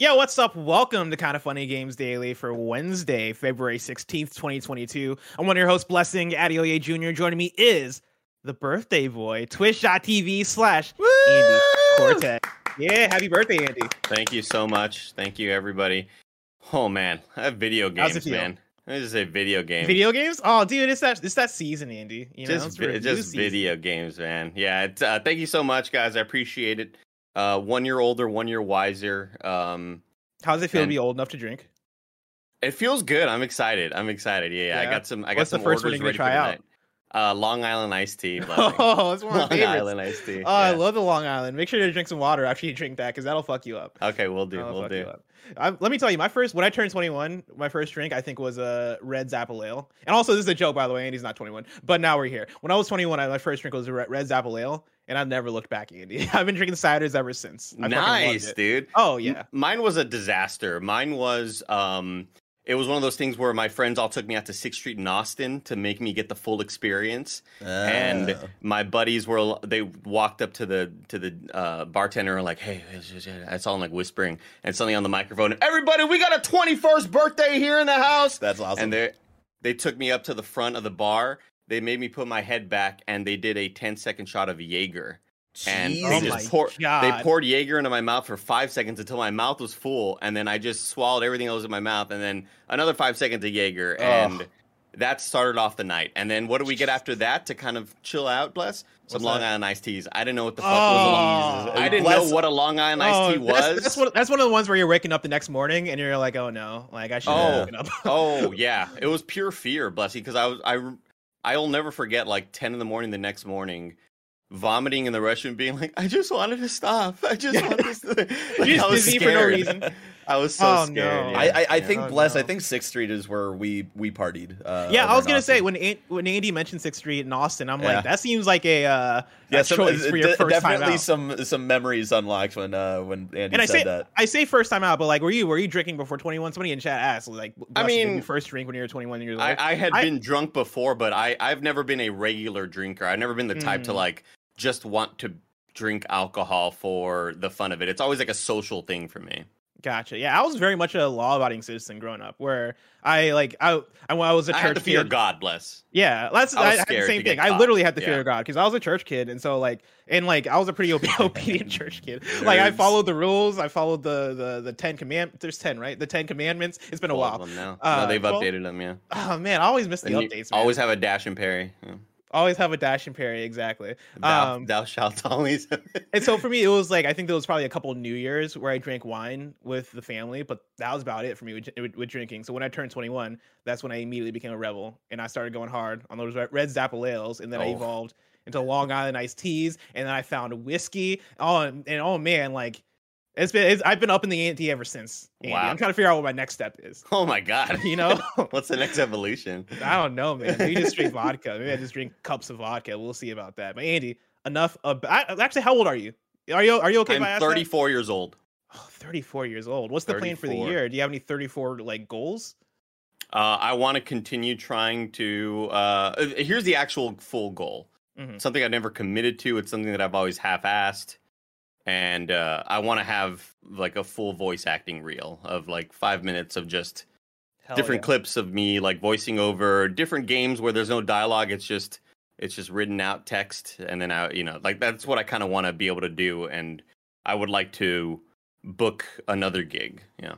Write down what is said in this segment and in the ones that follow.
Yo, what's up? Welcome to Kind of Funny Games Daily for Wednesday, February 16th, 2022. I'm one of your hosts, Blessing Adeoye Jr. Joining me is the birthday boy, twitch.tv slash Andy Cortez. Yeah, happy birthday, Andy. Thank you so much. Thank you, everybody. Oh man, I have video How's it games, feel? man. This is a video game. Video games? Oh, dude, it's that it's that season, Andy. You know, just it's just video games, man. Yeah. It's, uh, thank you so much, guys. I appreciate it. Uh, one year older, one year wiser. Um, How does it feel to be old enough to drink? it feels good. I'm excited. I'm excited. Yeah, yeah. I got some. I got What's the some first one orders you're gonna try out? Uh, Long Island iced tea. Oh, it's one of my Long favorites. Island iced tea. Oh, I love the Long Island. Make sure to drink some water after you drink that, because that'll fuck you up. Okay, we'll do. That'll We'll do. you let me tell you, my first when I turned 21, my first drink I think was a Redd's Apple Ale. And also, this is a joke, by the way. Andy's not 21, but now we're here. When I was 21, I, my first drink was a Redd's Apple Ale, and I've never looked back, Andy. I've been drinking ciders ever since. I Nice, dude. Oh M- yeah. Mine was a disaster. Mine was um it was one of those things where my friends all took me out to Sixth Street in Austin to make me get the full experience. And Oh. my buddies were they walked up to the to the uh, bartender and were like, "Hey," I saw them like whispering and something on the microphone. Everybody, we got a 21st birthday here in the house. That's awesome. And they they took me up to the front of the bar. They made me put my head back and they did a 10 second shot of Jaeger. And they Oh just my pour, they poured Jaeger into my mouth for five seconds until my mouth was full, and then I just swallowed everything that was in my mouth, and then another five seconds of Jaeger, and that started off the night. And then what do we get after that to kind of chill out? Bless some What's Long that? Island iced teas. I didn't know what the fuck Oh. was. A long, oh, I didn't Bless- know what a Long Island iced Oh, tea was. that's, that's one. That's one of the ones where you're waking up the next morning and you're like, "Oh no, like I should have Oh. woken up." oh yeah, it was pure fear, Blessy, because I was I I'll never forget like ten in the morning the next morning. Vomiting in the restroom, being like, "I just wanted to stop. I just wanted to." Stop. Like, just I was dizzy for no reason. I was so Oh, scared. no. yeah. I, I, I think Oh, Bless. no. I think Sixth Street is where we we partied. Uh, yeah, I was gonna say when An- when Andy mentioned Sixth Street in Austin, I'm Yeah. like, that seems like a uh, yeah, a some, choice for your de- first time definitely out. some some memories unlocked when uh when Andy and I said say that. I say first time out, but like, were you were you drinking before 21? Somebody in chat asked, like, I mean, you first drink when you were 21 years old. I, I had I- been drunk before, but I I've never been a regular drinker. I've never been the type to Mm. like just want to drink alcohol for the fun of it. It's always like a social thing for me. Gotcha. Yeah, I was very much a law-abiding citizen growing up, where I like I I, I was a church had to fear kid. God bless. Yeah, that's I I, had the same thing. I literally had the fear Yeah. of God because I was a church kid, and so like, and like I was a pretty obedient church kid. Like I followed the rules. I followed the the the Ten Command. There's ten, right? The Ten Commandments. It's been a while. now. Uh, no, they've 12? updated them. Yeah. Oh man, I always miss the And updates. Always have a dash and parry. Yeah. Always have a dash and parry. Exactly. Thou, Um, thou shalt always. and so for me, it was like I think there was probably a couple New Years where I drank wine with the family, but that was about it for me with, with, with drinking. So when I turned 21, that's when I immediately became a rebel, and I started going hard on those red, Redd's Apple ales, and then I Oh. evolved into Long Island iced teas, and then I found whiskey. Oh, and, and oh man, like it's been it's, I've been up in the ante ever since. Andy. Wow. I'm trying to figure out what my next step is. oh my god. You know, What's the next evolution? I don't know, man. Maybe just drink vodka. Maybe I just drink cups of vodka. We'll see about that. But Andy, enough. About, actually, how old are you? Are you are you okay? I'm ask that? 34 years old. Oh, 34 years old. What's the plan for the year? Do you have any 34 like goals? Uh, I want to continue trying to. Uh, here's the actual full goal. Mhm. Something I've never committed to. It's something that I've always half-assed, and uh, I want to have like a full voice acting reel of like five minutes of just Hell different yeah. clips of me like voicing over different games where there's no dialogue. It's just it's just written out text, and then I you know like that's what I kind of want to be able to do, and I would like to book another gig. Yeah.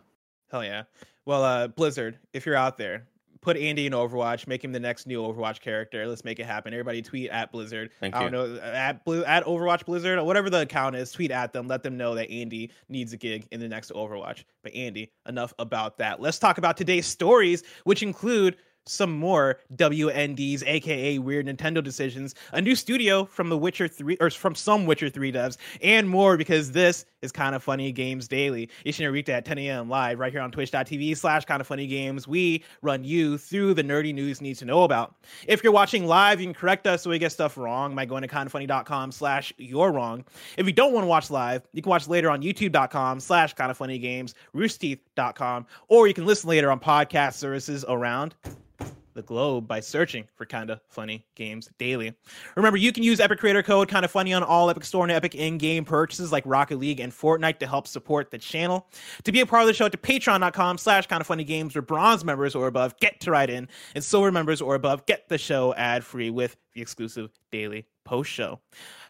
Hell yeah. Well, uh, Blizzard, if you're out there, put Andy in Overwatch, make him the next new Overwatch character. Let's make it happen. Everybody tweet at Blizzard. Thank I don't know at Blue at Overwatch Blizzard or whatever the account is. Tweet at them. Let them know that Andy needs a gig in the next Overwatch. But Andy, enough about that. Let's talk about today's stories, which include some more WNDs, aka Weird Nintendo Decisions, a new studio from The Witcher 3, or from some Witcher 3 devs, and more because this is Kind of Funny Games Daily. Each and every weekday at 10 a.m. live right here on twitch.tv slash Kind of Funny Games. We run you through the nerdy news you need to know about. If you're watching live, you can correct us so we get stuff wrong by going to kindoffunny.com slash you're wrong. If you don't want to watch live, you can watch later on youtube.com slash Kind of Funny Games, roosterteeth.com, or you can listen later on podcast services around the globe by searching for Kinda Funny Games Daily. Remember, you can use Epic Creator Code Kinda Funny on all Epic Store and Epic in-game purchases like Rocket League and Fortnite to help support the channel. To be a part of the show, to patreon.com slash Kinda Funny Games, where bronze members or above get to write in, and silver members or above get the show ad-free with the exclusive daily post show.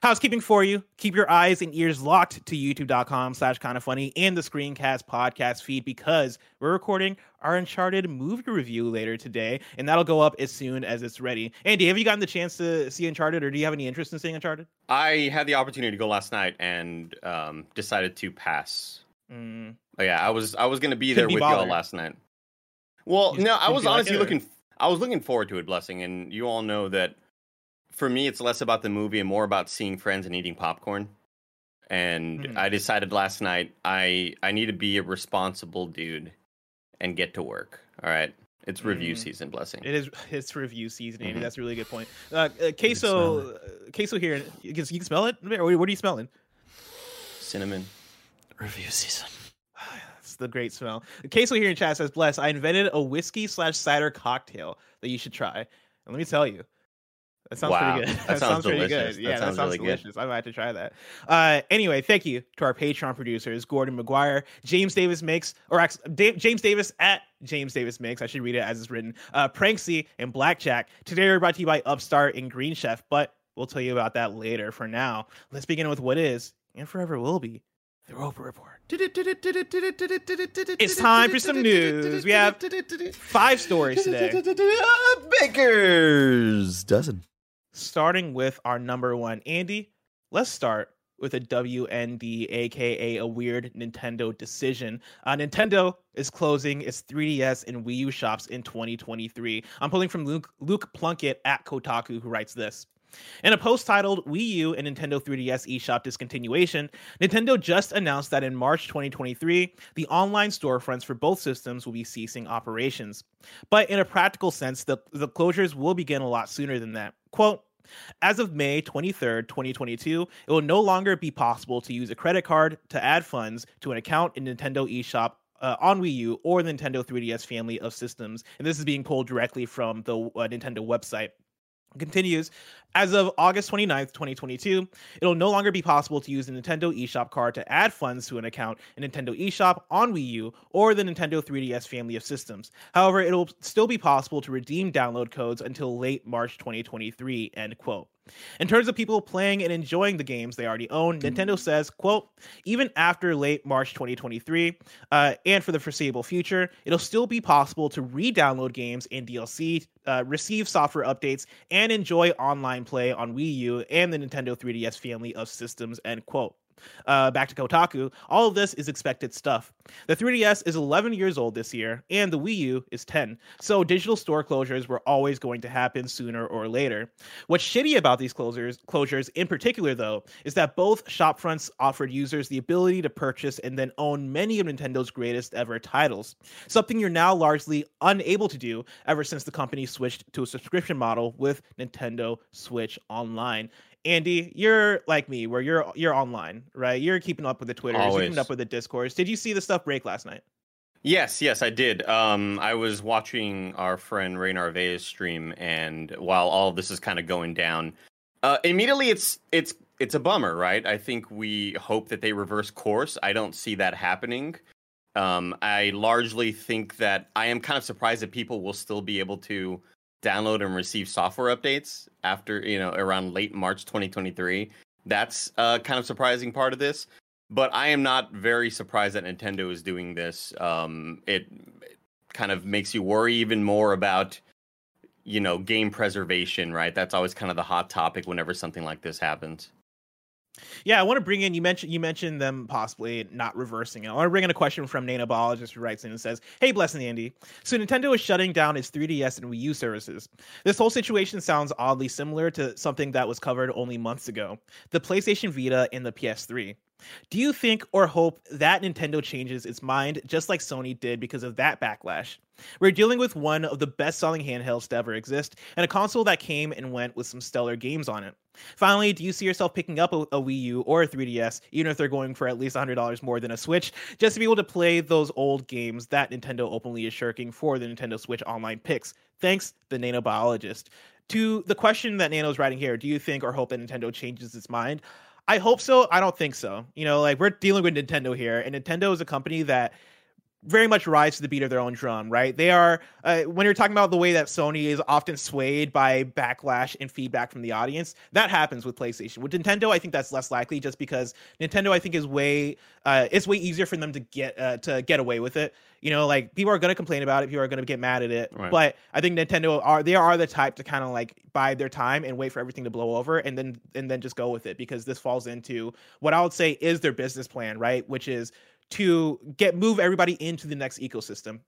Housekeeping for you. Keep your eyes and ears locked to youtube.com slash kind of funny and the screencast podcast feed because we're recording our Uncharted movie review later today, and that'll go up as soon as it's ready. Andy, have you gotten the chance to see Uncharted or do you have any interest in seeing Uncharted? I had the opportunity to go last night and um, decided to pass. Mm. Oh, yeah, I was I was gonna be Couldn't there be with bothered. y'all last night. Well, You no, I was feel like honestly looking. I was looking forward to it, blessing, and you all know that. For me, it's less about the movie and more about seeing friends and eating popcorn. And Mhm. I decided last night I I need to be a responsible dude and get to work. All right, it's review Mhm. season, blessing. It is it's review season, Andy. Mhm. That's a really good point. Uh, uh queso, uh, queso here. You can, you can smell it. What are you smelling? Cinnamon. Review season. It's the great smell. Queso here in chat says, "Bless, I invented a whiskey slash cider cocktail that you should try." And let me tell you, that sounds Wow, pretty good. that sounds pretty delicious. good. That Yeah, that sounds sounds really good. delicious. I might have to try that. Uh, anyway, thank you to our Patreon producers, Gordon McGuire, James Davis Makes, or Da- James Davis at James Davis Makes. I should read it as it's written. Uh, Pranksy and Blackjack. Today we're brought to you by Upstart and Green Chef, but we'll tell you about that later. For now, let's begin with what is and forever will be the Roper Report. It's time for some news. We have five stories today. Baker's dozen. Starting with our number one. Andy, let's start with a WND, aka a weird Nintendo decision. Uh, Nintendo is closing its 3DS and Wii U shops in 2023. I'm pulling from Luke, Luke Plunkett at Kotaku, who writes this. In a post titled Wii U and Nintendo 3DS eShop discontinuation, Nintendo just announced that in March 2023, the online storefronts for both systems will be ceasing operations. But in a practical sense, the, the closures will begin a lot sooner than that. Quote, as of May 23rd, 2022, it will no longer be possible to use a credit card to add funds to an account in Nintendo eShop uh, on Wii U or the Nintendo 3DS family of systems. And this is being pulled directly from the uh, Nintendo website. Continues, as of August 29th, 2022, it'll no longer be possible to use the Nintendo eShop card to add funds to an account in Nintendo eShop on Wii U or the Nintendo 3DS family of systems. However, it'll still be possible to redeem download codes until late March 2023, end quote. In terms of people playing and enjoying the games they already own, Nintendo says, quote, even after late March 2023, uh, and for the foreseeable future, it'll still be possible to re-download games and DLC, uh, receive software updates, and enjoy online play on Wii U and the Nintendo 3DS family of systems, end quote. Uh, back to Kotaku, all of this is expected stuff. The 3DS is 11 years old this year, and the Wii U is 10, so digital store closures were always going to happen sooner or later. What's shitty about these closures, closures in particular, though, is that both shopfronts offered users the ability to purchase and then own many of Nintendo's greatest ever titles, something you're now largely unable to do ever since the company switched to a subscription model with Nintendo Switch Online. Andy, you're like me, where you're you're online, right? You're keeping up with the Twitter, you're keeping up with the Discourse. Did you see the stuff break last night? Yes, yes, I did. Um, I was watching our friend Ray Narvaez stream, and while all of this is kind of going down, uh, immediately it's it's it's a bummer, right? I think we hope that they reverse course. I don't see that happening. Um, I largely think that I am kind of surprised that people will still be able to download and receive software updates after you know around late March 2023. That's uh, kind of surprising part of this but I am not very surprised that Nintendo is doing this. Um, it, it kind of makes you worry even more about, you know, game preservation, right? That's always kind of the hot topic whenever something like this happens. Yeah, I want to bring in. You mentioned you mentioned them possibly not reversing it. I want to bring in a question from Nanobiologist who writes in and says, "Hey, blessing Andy. So Nintendo is shutting down its 3DS and Wii U services. This whole situation sounds oddly similar to something that was covered only months ago: the PlayStation Vita and the PS3. Do you think or hope that Nintendo changes its mind just like Sony did because of that backlash? We're dealing with one of the best selling handhelds to ever exist, and a console that came and went with some stellar games on it. Finally, do you see yourself picking up a, a, Wii U or a 3DS, even if they're going for at least $100 more than a Switch, just to be able to play those old games that Nintendo openly is shirking for the Nintendo Switch online picks? Thanks, the nanobiologist. To the question that Nano's writing here, do you think or hope that Nintendo changes its mind? I hope so. I don't think so. You know, like we're dealing with Nintendo here, and Nintendo is a company that very much rise to the beat of their own drum, right? They are uh, when you're talking about the way that Sony is often swayed by backlash and feedback from the audience. That happens with PlayStation. With Nintendo, I think that's less likely, just because Nintendo, I think, is way uh, it's way easier for them to get uh, to get away with it. You know, like people are going to complain about it, people are going to get mad at it, right. but I think Nintendo are they are the type to kind of like bide their time and wait for everything to blow over, and then and then just go with it because this falls into what I would say is their business plan, right? Which is to get move everybody into the next ecosystem.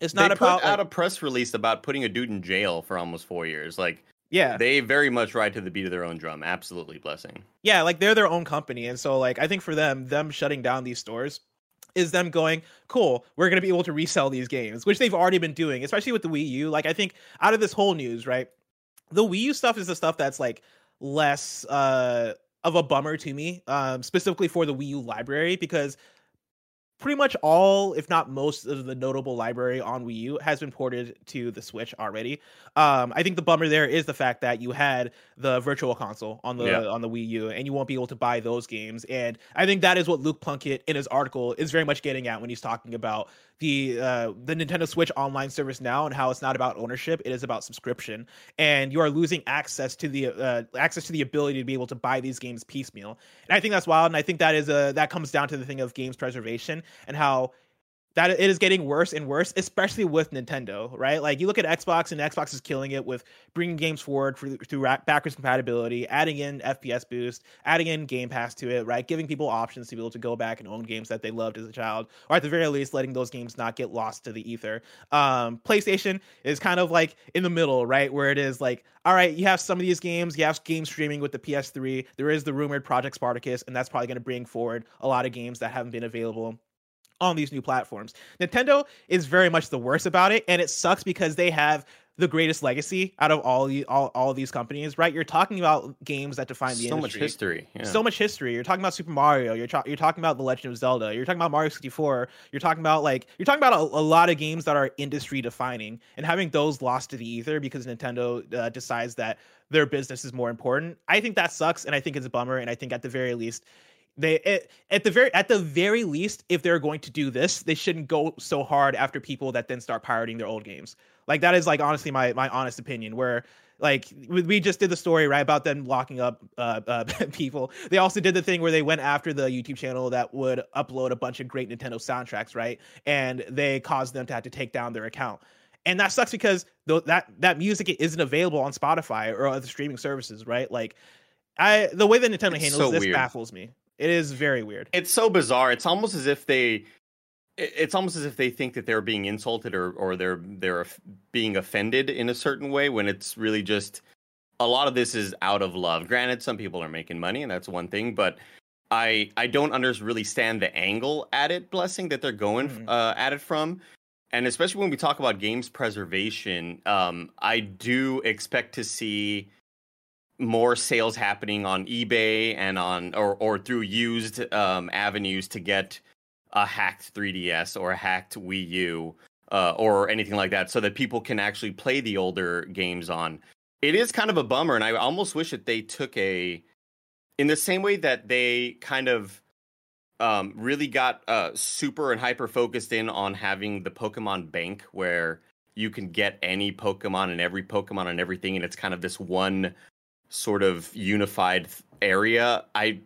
It's not they about put out like, a press release about putting a dude in jail for almost four years. Like, yeah, they very much ride to the beat of their own drum. Absolutely blessing. Yeah, like they're their own company, and so like I think for them, them shutting down these stores is them going, cool, we're going to be able to resell these games, which they've already been doing, especially with the Wii U. Like, I think out of this whole news, right, the Wii U stuff is the stuff that's like less uh, of a bummer to me, um, specifically for the Wii U library, because pretty much all, if not most, of the notable library on Wii U has been ported to the Switch already. Um, I think the bummer there is the fact that you had the Virtual Console on the yeah. on the Wii U, and you won't be able to buy those games. And I think that is what Luke Plunkett in his article is very much getting at when he's talking about the uh, the Nintendo Switch online service now and how it's not about ownership; it is about subscription, and you are losing access to the uh, access to the ability to be able to buy these games piecemeal. And I think that's wild, and I think that is a that comes down to the thing of games preservation and how that it is getting worse and worse, especially with Nintendo, right? Like you look at Xbox, and Xbox is killing it with bringing games forward through, through backwards compatibility, adding in FPS boost, adding in Game Pass to it, right? Giving people options to be able to go back and own games that they loved as a child, or at the very least, letting those games not get lost to the ether. Um, PlayStation is kind of like in the middle, right? Where it is like, all right, you have some of these games, you have game streaming with the PS3. There is the rumored Project Spartacus, and that's probably going to bring forward a lot of games that haven't been available on these new platforms. Nintendo is very much the worst about it, and it sucks because they have the greatest legacy out of all the all, all these companies, right? You're talking about games that define the so industry. much history, yeah. so much history. You're talking about Super Mario. You're tra- you're talking about The Legend of Zelda. You're talking about Mario 64. You're talking about like you're talking about a, a lot of games that are industry defining, and having those lost to the ether because Nintendo uh, decides that their business is more important. I think that sucks, and I think it's a bummer. And I think at the very least, they at the very at the very least if they're going to do this they shouldn't go so hard after people that then start pirating their old games like that is like honestly my my honest opinion where like we just did the story right about them locking up uh, uh, people they also did the thing where they went after the youtube channel that would upload a bunch of great nintendo soundtracks right and they caused them to have to take down their account and that sucks because th- that that music isn't available on spotify or other streaming services right like I the way that Nintendo it's handles so this weird. baffles me. It is very weird. It's so bizarre. It's almost as if they it's almost as if they think that they're being insulted or or they're they're being offended in a certain way when it's really just a lot of this is out of love. Granted, some people are making money and that's one thing, but I I don't under really stand the angle at it. Blessing that they're going mm-hmm. uh, at it from, and especially when we talk about games preservation, um, I do expect to see more sales happening on eBay and on or or through used um, avenues to get a hacked 3DS or a hacked Wii U uh, or anything like that, so that people can actually play the older games on. It is kind of a bummer, and I almost wish that they took a in the same way that they kind of um, really got uh, super and hyper focused in on having the Pokemon Bank, where you can get any Pokemon and every Pokemon and everything, and it's kind of this one sort of unified area. I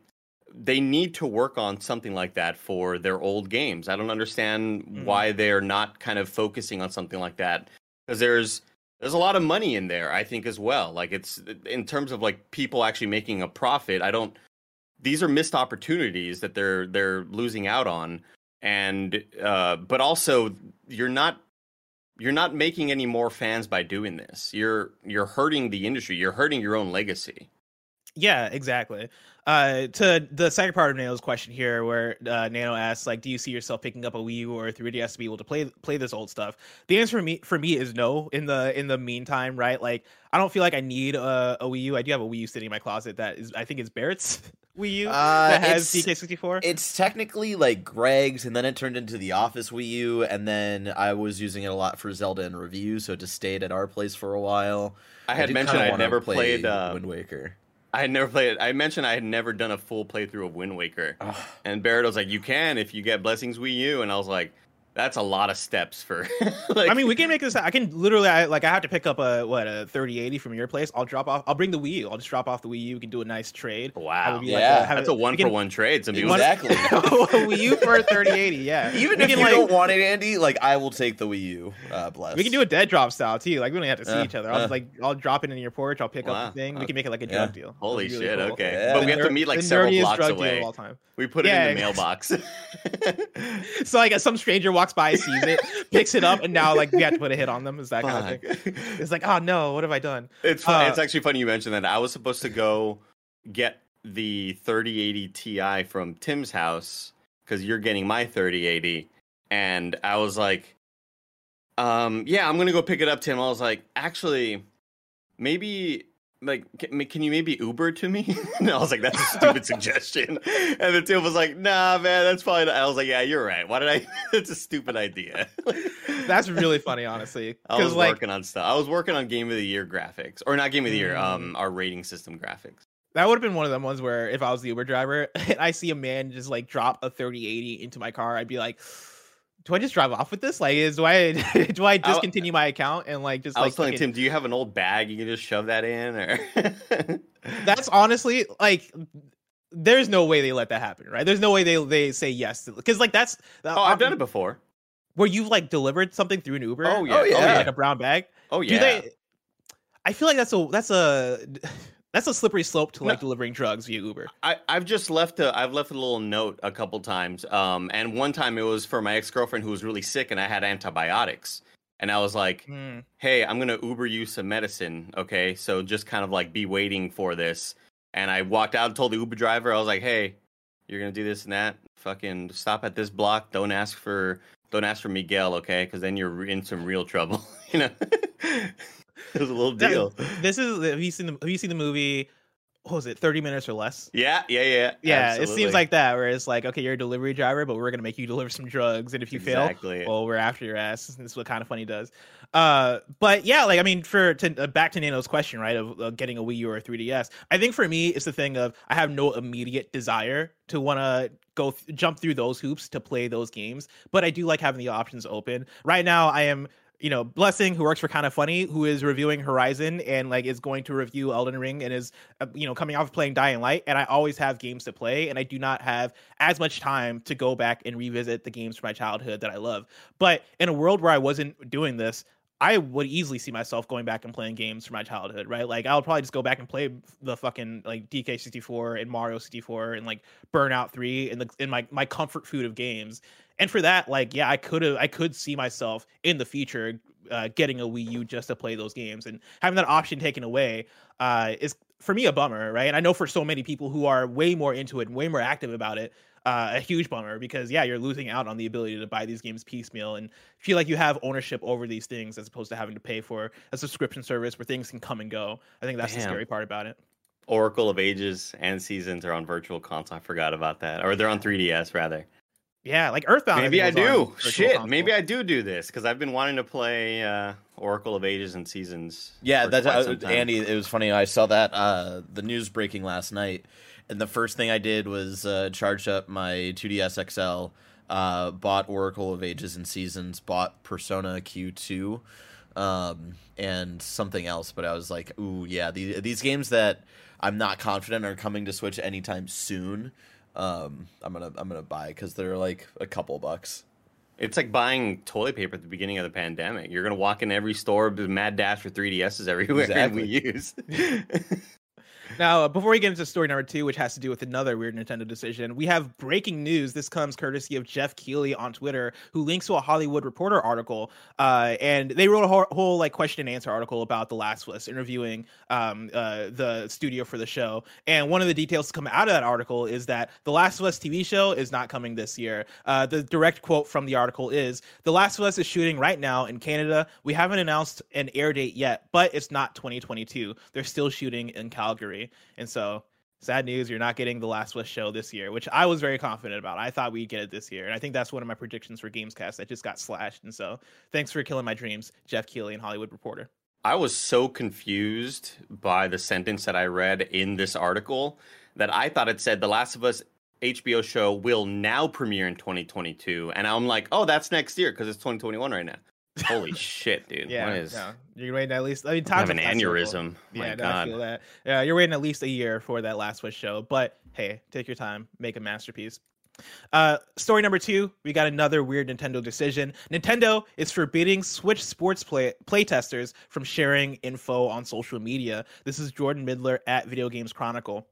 they need to work on something like that for their old games. I don't understand mm-hmm. why they're not kind of focusing on something like that because there's there's a lot of money in there I think as well. Like it's in terms of like people actually making a profit. I don't these are missed opportunities that they're they're losing out on, and uh, but also you're not you're not making any more fans by doing this. You're you're hurting the industry. You're hurting your own legacy. Yeah, exactly. Uh, to the second part of Nano's question here, where uh, Nano asks, like, do you see yourself picking up a Wii U or a 3DS to be able to play play this old stuff? The answer for me for me is no. In the in the meantime, right? Like, I don't feel like I need a, a Wii U. I do have a Wii U sitting in my closet that is, I think, is Barrett's Wii U Uh, that has it's- DK64. It's technically like Greg's, and then it turned into the Office Wii U, and then I was using it a lot for Zelda and review, so it just stayed at our place for a while. I had do mentioned I had never play played. Uh, Wind Waker. I had never played. It. I mentioned I had never done a full playthrough of Wind Waker, and Barrett was like, "You can if you get Blessings Wii U," and I was like, "That's a lot of steps for." like, I mean, we can make this. I can literally, I, like, I have to pick up a what a 3080 from your place. I'll drop off. I'll bring the Wii U. I'll just drop off the Wii U. We can do a nice trade. Wow, it be Yeah, have that's it- a one we for can- one trade. Some people Exactly. a Wii U for a 3080. Yeah, Even we if can, you like, don't want it, Andy, like I will take the Wii U. Uh, bless. We can do a dead drop style too. Like we don't have to see Uh, each other. I'll uh. just like I'll drop it in your porch. I'll pick Wow. up the thing. We can make it like a yeah. drug deal. Holy It'll shit! cool. Okay, Yeah. but The we have to meet like several blocks drug deal of away. all time. We put it in the mailbox. So like some stranger walks by, sees it, picks it up, and now like we have to put a hit on them. Is that kind of thing? It's like oh no, what have I done? It's fun. Uh, it's actually funny you mentioned that. I was supposed to go get the 3080 Ti from Tim's house because you're getting my 3080, and I was like, um, yeah, I'm gonna go pick it up, Tim. I was like, actually, maybe. Like, can, can you maybe Uber to me? and I was like, that's a stupid suggestion. And the Tim was like, nah, man, that's fine. I was like, yeah, you're right. Why did I? That's a stupid idea. That's really funny, honestly. I was like working on stuff. I was working on Game of the Year graphics, or not Game of the Year, Mm. um, our rating system graphics. that would have been one of them ones where if I was the Uber driver and I see a man just like drop a 3080 into my car, I'd be like, do I just drive off with this? Like, is do I do I discontinue my account and like just I like was telling fucking- Tim, do you have an old bag you can just shove that in, or That's honestly like there's no way they let that happen, right? There's no way they they say yes because like that's uh, oh, I've done it before. where you've like delivered something through an Uber. Oh, oh yeah. Oh, oh yeah. like a brown bag. Oh Do yeah, they? I feel like that's a that's a that's a slippery slope to like No. delivering drugs via Uber. I, I've just left a I've left a little note a couple times. Um, and one time it was for my ex girlfriend who was really sick, and I had antibiotics, and I was like, Hmm. hey, I'm gonna Uber you some medicine, okay? So just kind of like be waiting for this. And I walked out and told the Uber driver, I was like, hey, you're gonna do this and that. Fucking stop at this block. Don't ask for don't ask for Miguel, okay? Because then you're in some real trouble. you know, it was a little That- deal. This is have you seen the have you seen the movie? What was it? Thirty minutes or less. Yeah, yeah, yeah. Yeah, it seems like that. Where it's like, okay, you're a delivery driver, but we're gonna make you deliver some drugs, and if you Exactly. fail, well, we're after your ass. This is what kind of funny does. Uh, but yeah, like I mean, for to uh, back to Nano's question, right, of uh, getting a Wii U or a 3DS, I think for me, it's the thing of I have no immediate desire to want to go th- jump through those hoops to play those games, but I do like having the options open. Right now, I am you know, Blessing, who works for Kind of Funny, who is reviewing Horizon and like is going to review Elden Ring and is, uh, you know, coming off of playing Dying Light. And I always have games to play, and I do not have as much time to go back and revisit the games from my childhood that I love. But in a world where I wasn't doing this, I would easily see myself going back and playing games from my childhood, right? Like I'll probably just go back and play the fucking like DK64 and Mario 64 and like Burnout 3 and the in my my comfort food of games. And for that, like yeah, I could have I could see myself in the future uh, getting a Wii U just to play those games and having that option taken away uh, is for me a bummer, right? And I know for so many people who are way more into it and way more active about it, uh, a huge bummer because yeah, you're losing out on the ability to buy these games piecemeal and feel like you have ownership over these things as opposed to having to pay for a subscription service where things can come and go. I think that's the scary part about it. Oracle of Ages and Seasons are on Virtual Console. I forgot about that, or they're on 3DS rather. Yeah, like Earthbound. maybe I think, was on do. Shit, Console. maybe I do do this because I've been wanting to play uh, Oracle of Ages and Seasons. Yeah, for that's quite uh, some time. Andy. It was funny. I saw that uh, the news breaking last night, and the first thing I did was uh, charge up my 2DS XL, uh, bought Oracle of Ages and Seasons, bought Persona Q2, um, and something else. But I was like, ooh, yeah, these these games that I'm not confident are coming to Switch anytime soon. Um, I'm gonna I'm gonna buy because they're like a couple bucks. It's like buying toilet paper at the beginning of the pandemic. You're gonna walk in every store mad dash for 3DSs everywhere, Exactly. and we use. Now, before we get into story number two, which has to do with another weird Nintendo decision, we have breaking news. This comes courtesy of Geoff Keighley on Twitter, who links to a Hollywood Reporter article, uh, and they wrote a whole, whole, like question and answer article about The Last of Us, interviewing um, uh, the studio for the show. And one of the details to come out of that article is that The Last of Us TV show is not coming this year. Uh, the direct quote from the article is The Last of Us is shooting right now in Canada. We haven't announced an air date yet, but it's not 2022. They're still shooting in Calgary. And so sad news you're not getting the last of us show this year which i was very confident about i thought we'd get it this year and i think that's one of my predictions for gamescast that just got slashed and so thanks for killing my dreams geoff keighley and hollywood reporter I was so confused by the sentence that I read in this article that I thought it said The Last of Us HBO show will now premiere in 2022. And I'm like, oh, that's next year because it's 2021 right now. Holy shit, dude. yeah What is, no, you're waiting at least i mean I have an aneurysm. yeah My no, i feel that yeah you're waiting at least a year for that last us show but hey take your time make a masterpiece Uh, story number two, we got another weird Nintendo decision. Nintendo is forbidding Switch sports play playtesters from sharing info on social media. This is Jordan Middler at Video Games Chronicle.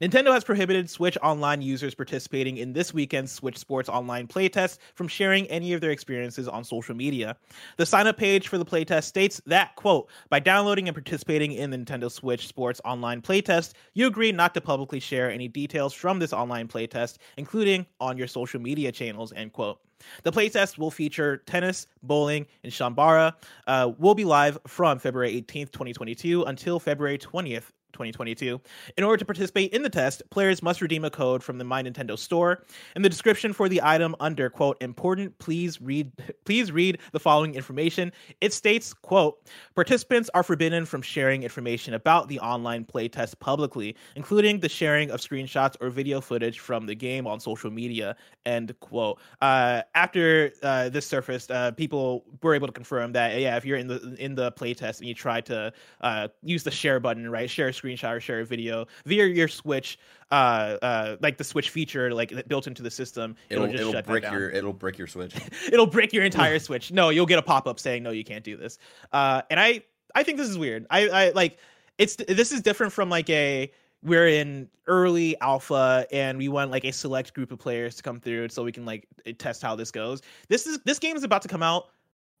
Nintendo has prohibited Switch Online users participating in this weekend's Switch Sports Online playtest from sharing any of their experiences on social media. The sign up page for the playtest states that, quote, by downloading and participating in the Nintendo Switch Sports Online playtest, you agree not to publicly share any details from this online playtest, including on your social media channels, end quote. The playtest will feature tennis, bowling, and Chambara. Uh, will be live from February 18th, 2022 until February 20th, 2022. In order to participate in the test, players must redeem a code from the My Nintendo store. In the description for the item under quote important, please read please read the following information. It states, quote, participants are forbidden from sharing information about the online playtest publicly, including the sharing of screenshots or video footage from the game on social media, end quote. Uh, after uh, this surfaced, uh, people were able to confirm that yeah, if you're in the in the playtest and you try to uh, use the share button, right, share screenshot or share a video via your Switch, uh, uh, like the Switch feature, like built into the system, It'll just it'll shut brick down. your it'll brick your switch. it'll break your entire switch. No you'll get a pop-up saying no you can't do this. Uh and i i think this is weird. I i like it's this is different from like a we're in early alpha and we want like a select group of players to come through so we can like test how this goes. This is this game is about to come out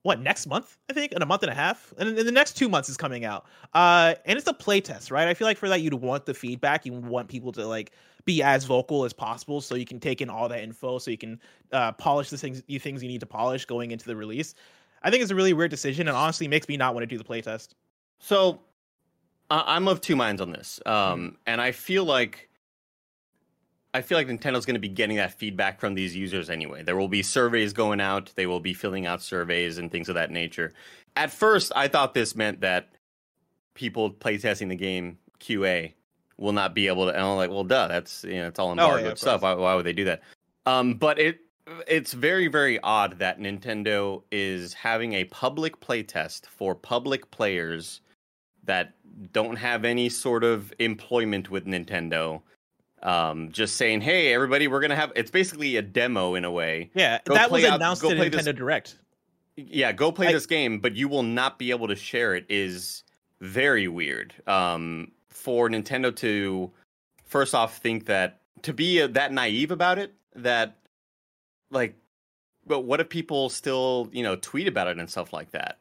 what next month i think? In a month and a half? And in the next two months is coming out. Uh and it's a play test right? I feel like for that you'd want the feedback. You want people to like be as vocal as possible so you can take in all that info so you can uh, polish the things you things you need to polish going into the release. I think it's a really weird decision and honestly makes me not want to do the playtest So I'm of two minds on this, um, and I feel like I feel like Nintendo's going to be getting that feedback from these users anyway. There will be surveys going out. They will be filling out surveys and things of that nature. At first, I thought this meant that people playtesting the game QA will not be able to. And I'm like, well, duh, that's you know, it's all embargoed yeah, stuff. Why, why would they do that? Um, but it it's very very odd that Nintendo is having a public playtest for public players that don't have any sort of employment with Nintendo. Um, just saying, hey, everybody, we're gonna have. It's basically a demo in a way. yeah Go that was out- announced go in nintendo this- direct Yeah, go play Like- this game, but you will not be able to share it. Is very weird. Um, for Nintendo to first off think that to be uh, that naive about it, that like, but what if people still you know tweet about it and stuff like that?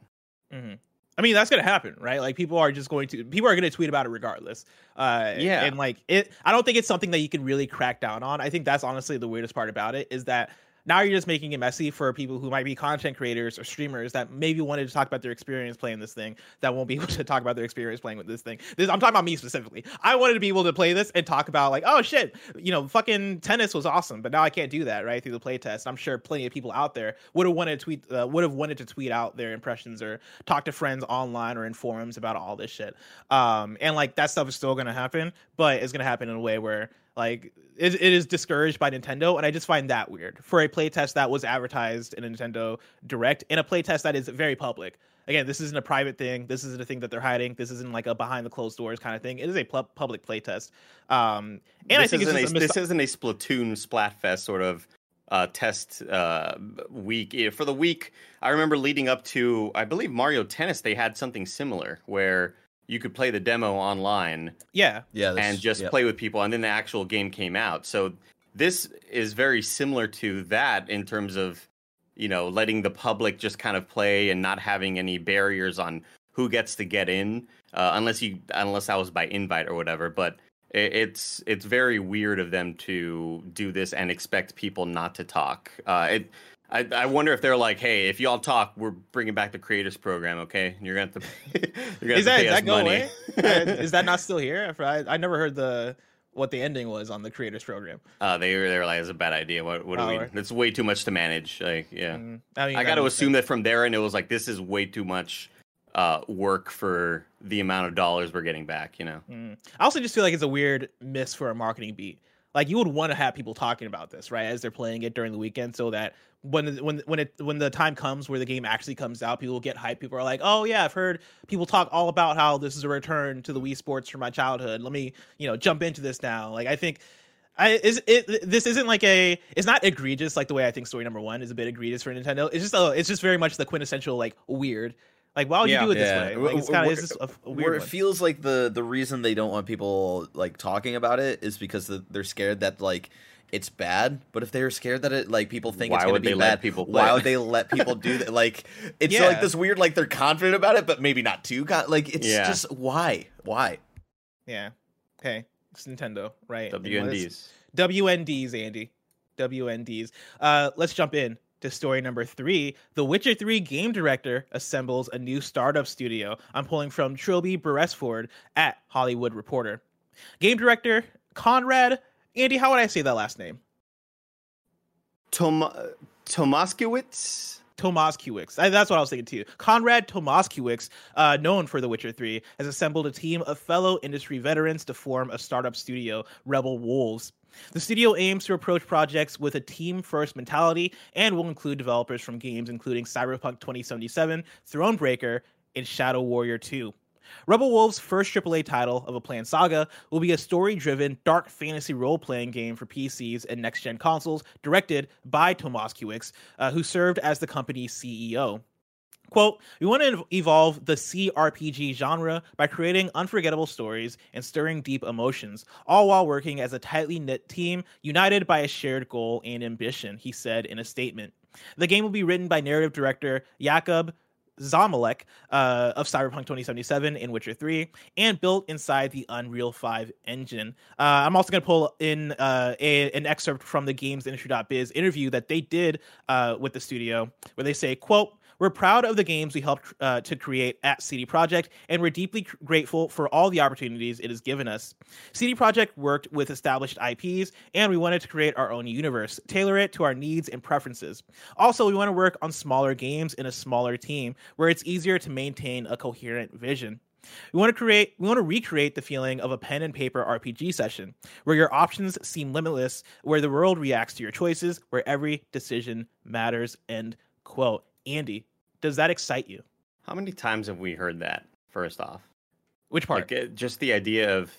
hmm I mean, that's gonna happen, right? Like people are just going to people are gonna tweet about it regardless. Uh, Yeah. and like it, I don't think it's something that you can really crack down on. I think that's honestly the weirdest part about it is that now you're just making it messy for people who might be content creators or streamers that maybe wanted to talk about their experience playing this thing that won't be able to talk about their experience playing with this thing. This I'm talking about me specifically. I wanted to be able to play this and talk about like, oh shit, you know, fucking tennis was awesome, but now I can't do that right through the playtest. I'm sure plenty of people out there would have wanted to tweet, uh, would have wanted to tweet out their impressions or talk to friends online or in forums about all this shit. Um, and like that stuff is still gonna happen, but it's gonna happen in a way where like it, it is discouraged by Nintendo, and I just find that weird for a playtest that was advertised in a Nintendo Direct in a playtest that is very public. Again, this isn't a private thing. This isn't a thing that they're hiding. This isn't like a behind the closed doors kind of thing. It is a pu- public playtest. Um, and I think isn't a, a mis- this isn't a Splatoon Splatfest sort of uh, test uh, week. For the week, I remember leading up to, I believe Mario Tennis, they had something similar where you could play the demo online Yeah. Yeah, and just yeah. play with people, and then the actual game came out. So this is very similar to that in terms of you know letting the public just kind of play and not having any barriers on who gets to get in, uh, unless you unless that was by invite or whatever. But it, it's it's very weird of them to do this and expect people not to talk. Uh, it. I, I wonder if they're like, hey, if y'all talk, we're bringing back the creators program, okay? You're gonna have to, you're gonna Is have that, to pay is us that go money. away? Is that not still here? I, I never heard the what the ending was on the creators program. Uh, they were they were like, it's a bad idea. What what do Oh, we? right. It's way too much to manage. Like, yeah, Mm, I, mean, I got to assume sense. that from there, and it was like, this is way too much uh, work for the amount of dollars we're getting back. You know, Mm. I also just feel like it's a weird miss for a marketing beat. Like you would want to have people talking about this, right, as they're playing it during the weekend, so that when when when it when the time comes where the game actually comes out, people get hyped. People are like, "Oh yeah, I've heard people talk all about how this is a return to the Wii Sports from my childhood. Let me, you know, jump into this now." Like I think. I, is it this isn't like a it's not egregious like the way I think story number one is a bit egregious for Nintendo. It's just a, it's just very much the quintessential like weird. Like why would Yeah. you do it this way? Like, it's kind of it's just a, a Where weird it one. feels like the the reason they don't want people like talking about it is because the, they're scared that like it's bad. But if they're scared that it like people think Why it's going would to be they let bad, people play why would they let people do that? Like it's Yeah. like this weird like they're confident about it, but maybe not too. Con- like it's Yeah. just why why. Yeah. Okay. It's Nintendo, right? WNDs. WNDs, Andy. WNDs. Uh, let's jump in to story number three. The Witcher 3 game director assembles a new startup studio. I'm pulling from Trilby Beresford at Hollywood Reporter. Game director Konrad. Andy, how would I say that last name? Tom Tomaszkiewicz. Tomaszkiewicz. That's what I was thinking too. Konrad Tomaszkiewicz, uh, known for The Witcher 3, has assembled a team of fellow industry veterans to form a startup studio, Rebel Wolves. The studio aims to approach projects with a team first mentality and will include developers from games including Cyberpunk 2077, Thronebreaker, and Shadow Warrior 2. Rebel Wolves' first AAA title of a planned saga will be a story driven, dark fantasy role playing game for PCs and next gen consoles, directed by Tomaszkiewicz, uh, who served as the company's CEO. Quote, we want to evolve the CRPG genre by creating unforgettable stories and stirring deep emotions, all while working as a tightly knit team united by a shared goal and ambition, he said in a statement. The game will be written by narrative director Jakub Szamałek uh, of Cyberpunk 2077 and Witcher 3, and built inside the Unreal 5 engine. Uh, I'm also going to pull in uh, a, an excerpt from the GamesIndustry.biz interview that they did uh, with the studio, where they say, "quote We're proud of the games we helped uh, to create at CD Projekt, and we're deeply grateful for all the opportunities it has given us. CD Projekt worked with established IPs, and we wanted to create our own universe, tailor it to our needs and preferences. Also, we want to work on smaller games in a smaller team, where it's easier to maintain a coherent vision. We want to create we want to recreate the feeling of a pen and paper RPG session where your options seem limitless, where the world reacts to your choices, where every decision matters end quote. Andy, does that excite you? How many times have we heard that? First off, Which part? like just the idea of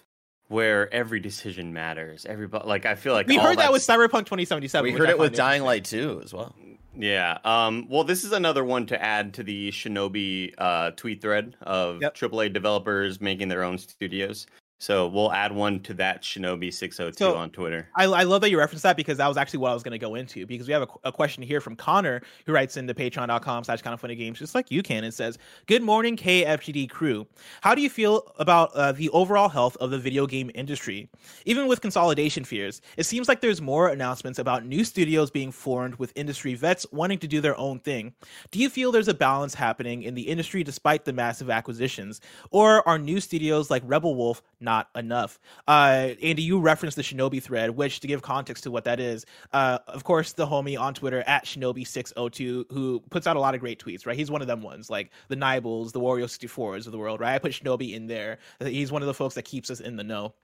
where every decision matters. Everybody, like I feel like we all heard that with Cyberpunk 2077. We heard I it with Dying. Light too as well. Yeah. Um, well, this is another one to add to the Shinobi uh, tweet thread of Yep. AAA developers making their own studios. So we'll add one to that Shinobi six hundred two So- on Twitter. I, I love that you referenced that because that was actually what I was going to go into because we have a, a question here from Connor who writes into patreon.com slash kind of funny games just like you can and says good morning KFGD crew. How do you feel about uh, the overall health of the video game industry? Even with consolidation fears it seems like there's more announcements about new studios being formed with industry vets wanting to do their own thing. Do you feel there's a balance happening in the industry despite the massive acquisitions? Or are new studios like Rebel Wolf not enough. Uh, Andy, you referenced the Shinobi thread, which to give context to what that is, uh, of course, the homie on Twitter at Shinobi602 who puts out a lot of great tweets, right? He's one of them ones, like the Nibbles, the Wario 64s of the world, right? I put Shinobi in there. He's one of the folks that keeps us in the know.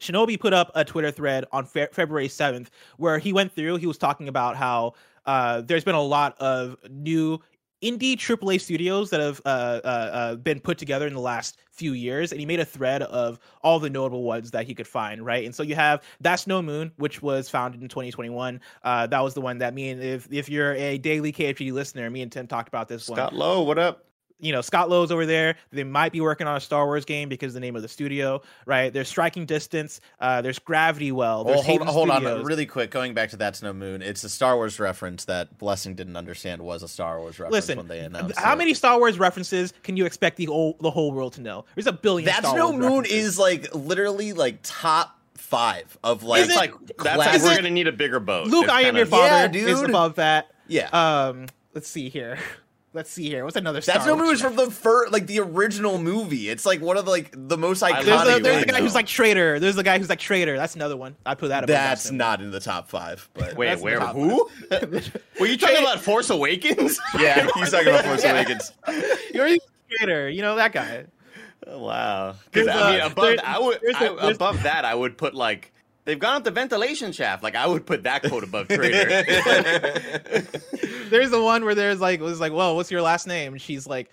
Shinobi put up a Twitter thread on Fe- February 7th where he went through, he was talking about how uh, there's been a lot of new indie AAA studios that have uh, uh, uh, been put together in the last few years, and he made a thread of all the notable ones that he could find, right? And so you have That's No Moon, which was founded in 2021. Uh, that was the one that me and if if you're a daily KFG listener, me and Tim talked about this one. Scott Lowe, what up? You know Scott Lowe's over there. They might be working on a Star Wars game because the name of the studio, right? There's Striking Distance. Uh, there's Gravity Well. There's Well, hold, Haven hold on, Studios. really quick. Going back to That's No Moon, it's a Star Wars reference that Blessing didn't understand was a Star Wars reference Listen, when they announced how it. many Star Wars references can you expect the whole the whole world to know? There's a billion. That's Star No Wars Moon references. is like literally like top five of like, it- like that's like we're it- gonna need a bigger boat. Luke. It's I am your father. Yeah, Is above that. yeah. Um, let's see here. Let's see here. What's another? Star That's No Wars Moon is from the first, like the original movie. It's like one of the, like the most I- iconic. There's, the, Connie there's the guy who's like traitor. There's the guy who's like traitor. That's another one. I put that. above That's that, not in the top five, but Wait, That's where? Who? Were you talking about Force Awakens? yeah, he's talking about Force Yeah. Awakens. You're a traitor. You know that guy. Wow. Because I mean, above there- I would there's a- I- there's- above that, I would put like they've gone up the ventilation shaft. Like I would put that quote above traitor. There's the one where there's like was like, well, what's your last name? And she's like,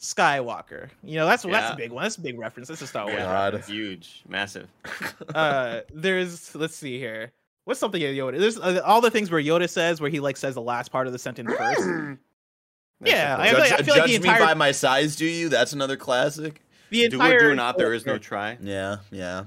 Skywalker. You know, that's that's a big one. That's a big reference. That's a Star Wars. Yeah. God. huge, massive. uh there's let's see here what's something that yoda there's uh, all the things where yoda says where he like says the last part of the sentence first yeah I, feel like- I Judge, feel like judge the me by my size, do you? That's another classic. the entire Do entire or do not, there is no try. Yeah, yeah.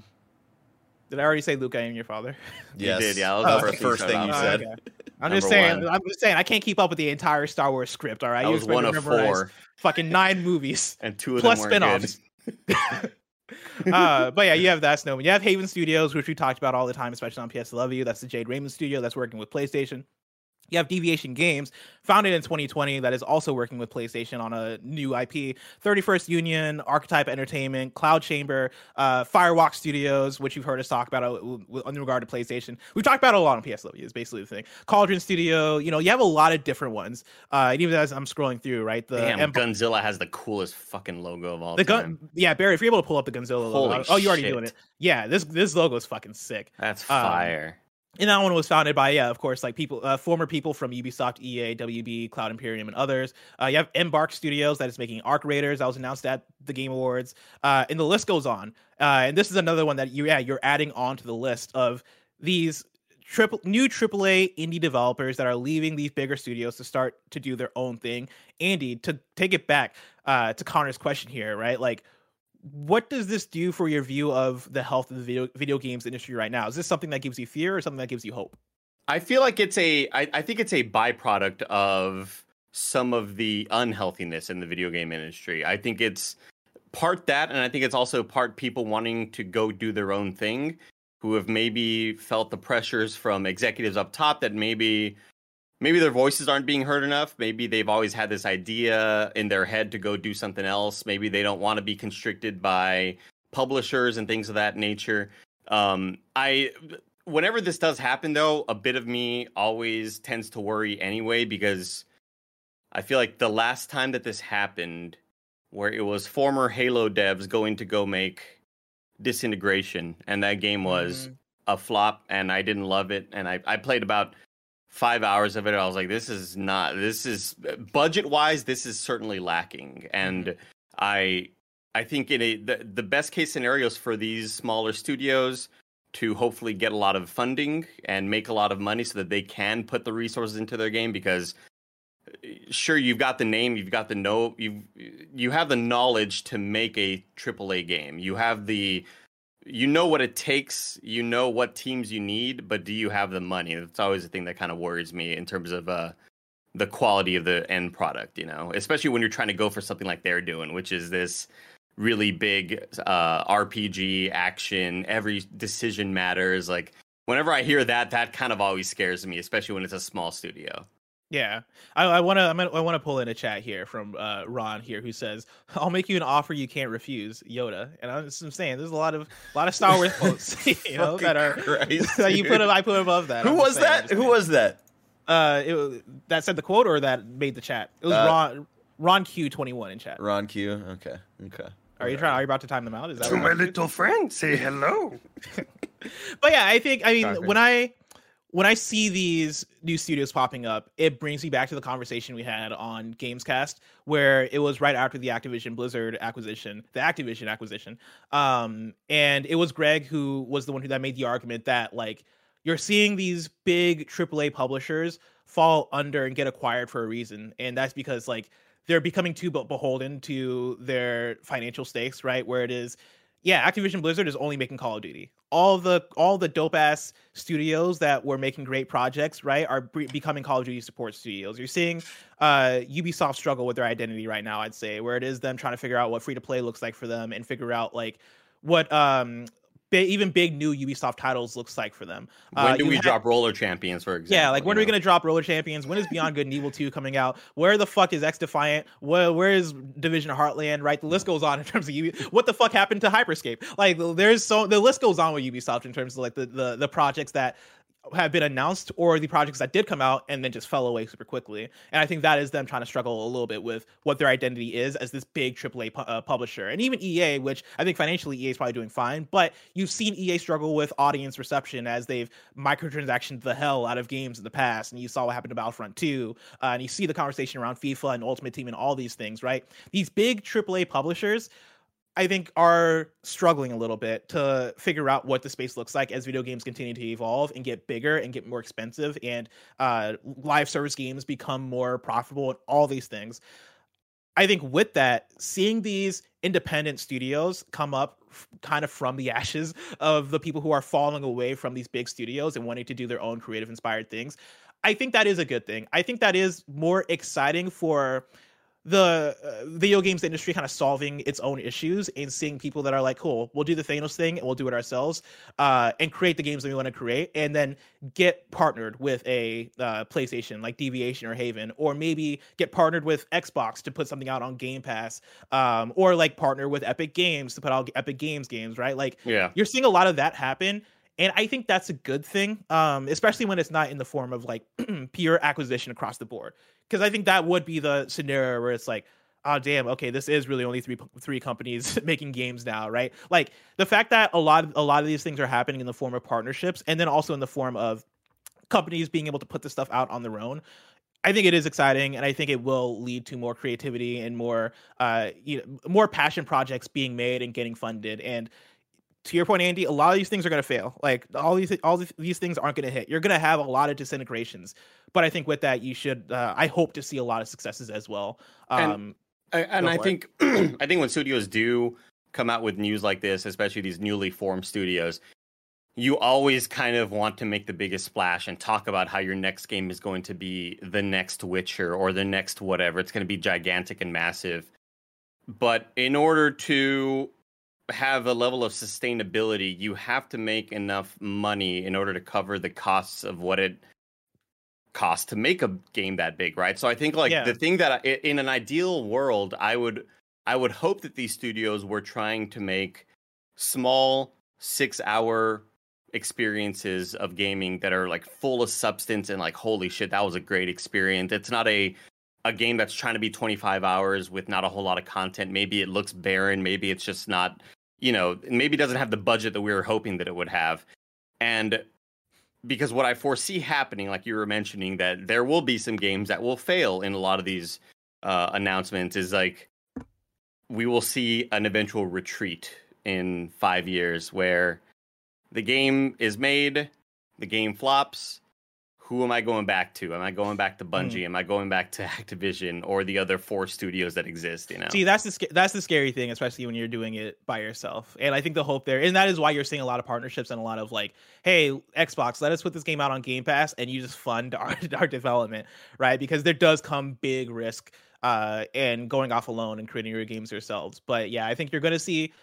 Did i already say luke i am your father Yes. did, yeah, that was That the was first thing thing you you Oh, said. okay. i'm just saying one. i'm just saying i can't keep up with the entire star wars script all right I You was one of four, fucking nine movies and two of plus them weren't spin-offs. uh, but yeah, you have that Snowman. You have Haven Studios, which we talked about all the time, especially on PS Love You. That's the Jade Raymond studio that's working with PlayStation. You have Deviation Games, founded in 2020, that is also working with PlayStation on a new IP. 31st Union, Archetype Entertainment, Cloud Chamber, uh, Firewalk Studios, which you've heard us talk about in regard to PlayStation. We've talked about a lot on PSW, is basically the thing. Cauldron Studio, you know, you have a lot of different ones. Uh, and even as I'm scrolling through, right? The Damn, Emp- Gunzilla has the coolest fucking logo of all the time. gun, yeah, Barry. If you're able to pull up the Gunzilla logo, oh, you're already doing it. Yeah, this this logo is fucking sick. That's Um, fire. And that one was founded by, yeah, of course, like people, uh, former people from Ubisoft, EA, WB, Cloud Imperium, and others. Uh, you have Embark Studios that is making Arc Raiders. That was announced at the Game Awards, uh, and the list goes on. Uh, and this is another one that you, yeah, you're adding on to the list of these triple new AAA indie developers that are leaving these bigger studios to start to do their own thing. Andy, to take it back uh, to Connor's question here, right? Like, what does this do for your view of the health of the video video games industry right now? Is this something that gives you fear or something that gives you hope? I feel like it's a. I, I think it's a byproduct of some of the unhealthiness in the video game industry. I think it's part that, and I think it's also part people wanting to go do their own thing, who have maybe felt the pressures from executives up top that maybe maybe their voices aren't being heard enough. Maybe they've always had this idea in their head to go do something else. Maybe they don't want to be constricted by publishers and things of that nature. Um, I whenever this does happen though, a bit of me always tends to worry anyway because I feel like the last time that this happened where it was former Halo devs going to go make disintegration and that game was a flop and I didn't love it and I, I played about five hours of it. I was like, this is not this is budget wise, this is certainly lacking. And I I think in a the, the best case scenarios for these smaller studios to hopefully get a lot of funding and make a lot of money so that they can put the resources into their game because uh, sure you've got the name you've got the know you you have the knowledge to make a AAA game you have the you know what it takes you know what teams you need but do you have the money? That's always the thing that kind of worries me in terms of uh the quality of the end product you know? Especially when you're trying to go for something like they're doing which is this really big uh rpg action every decision matters like whenever i hear that that kind of always scares me especially when it's a small studio Yeah, I, I want to. I want to pull in a chat here from uh, Ron here, who says, "I'll make you an offer you can't refuse, Yoda." And I'm just I'm saying, there's a lot of a lot of Star Wars quotes, you know, that are Christ, that you put. I put above that. Who I'm was saying, that? Who was that? Uh, it, was- that said the quote or that made the chat? It was Uh, Ron Ron Q twenty one in chat. Ron Q. Okay. Okay. Are you trying? Are you about to time them out? Is that To my happened? little friend, say hello. but yeah, I think I mean Exactly. when I when I see these new studios popping up, it brings me back to the conversation we had on Gamescast, where it was right after the Activision Blizzard acquisition, the Activision acquisition, um, and it was Greg who was the one who that made the argument that like you're seeing these big AAA publishers fall under and get acquired for a reason, and that's because like they're becoming too beholden to their financial stakes, right? Where it is, yeah, Activision Blizzard is only making Call of Duty. All the all the dope ass studios that were making great projects, right, are be- becoming Call of Duty support studios. You're seeing uh, Ubisoft struggle with their identity right now. I'd say where it is them trying to figure out what free to play looks like for them and figure out like what um big, even big new Ubisoft titles looks like for them. When Uh, do we have- drop Roller Champions, for example? Yeah, like when are we gonna drop Roller Champions? When is Beyond Good and Evil 2 coming out? Where the fuck is XDefiant? Where where is Division of Heartland? Right, the list goes on in terms of Ubi- what the fuck happened to Hyper Scape. Like there's so the list goes on with Ubisoft in terms of like the the, the projects that have been announced or the projects that did come out and then just fell away super quickly. And I think that is them trying to struggle a little bit with what their identity is as this big AAA pu- uh, publisher. And even EA, which I think financially EA is probably doing fine, but you've seen EA struggle with audience reception as they've microtransactioned the hell out of games in the past. And you saw what happened to Battlefront 2. Uh, and you see the conversation around FIFA and Ultimate Team and all these things, right? These big AAA publishers I think are struggling a little bit to figure out what the space looks like as video games continue to evolve and get bigger and get more expensive and uh, live service games become more profitable and all these things. I think with that, seeing these independent studios come up f- kind of from the ashes of the people who are falling away from these big studios and wanting to do their own creative inspired things, I think that is a good thing. I think that is more exciting for the uh, video games industry kind of solving its own issues and seeing people that are like, cool, we'll do the Thanos thing and we'll do it ourselves, uh, and create the games that we want to create, and then get partnered with a uh, PlayStation like Deviation or Haven, or maybe get partnered with Xbox to put something out on Game Pass, um, or like partner with Epic Games to put out Epic Games games, right? Like, Yeah. you're seeing a lot of that happen and i think that's a good thing um, especially when it's not in the form of like pure acquisition across the board because i think that would be the scenario where it's like oh damn okay this is really only three three companies making games now right like the fact that a lot of a lot of these things are happening in the form of partnerships and then also in the form of companies being able to put this stuff out on their own I think it is exciting, and I think it will lead to more creativity and more, uh, you know, more passion projects being made and getting funded. And to your point, Andy, a lot of these things are going to fail. Like all these, all these- things aren't going to hit. You're going to have a lot of disintegrations, but I think with that, you should. Uh, I hope to see a lot of successes as well. And- Um, I, and I think I think when studios do come out with news like this, especially these newly formed studios, you always kind of want to make the biggest splash and talk about how your next game is going to be the next Witcher or the next whatever. It's going to be gigantic and massive. But in order to have a level of sustainability, you have to make enough money in order to cover the costs of what it costs to make a game that big, right? So I think like Yeah. the thing that I, in an ideal world, I would I would hope that these studios were trying to make small 6-hour experiences of gaming that are like full of substance and like holy shit that was a great experience. It's not a a game that's trying to be 25 hours with not a whole lot of content. Maybe it looks barren, maybe it's just not, you know, maybe doesn't have the budget that we were hoping that it would have. And because what I foresee happening, like you were mentioning, that there will be some games that will fail in a lot of these uh, announcements, is like we will see an eventual retreat in five years where the game is made, the game flops. Who am I going back to? Am I going back to Bungie? Am I going back to Activision or the other four studios that exist? You know, See, that's the that's the scary thing, especially when you're doing it by yourself. And I think the hope there, and that is why you're seeing a lot of partnerships and a lot of like, hey, Xbox, let us put this game out on Game Pass, and you just fund our, our development, right? Because there does come big risk uh and going off alone and creating your games yourselves. But yeah, I think you're gonna see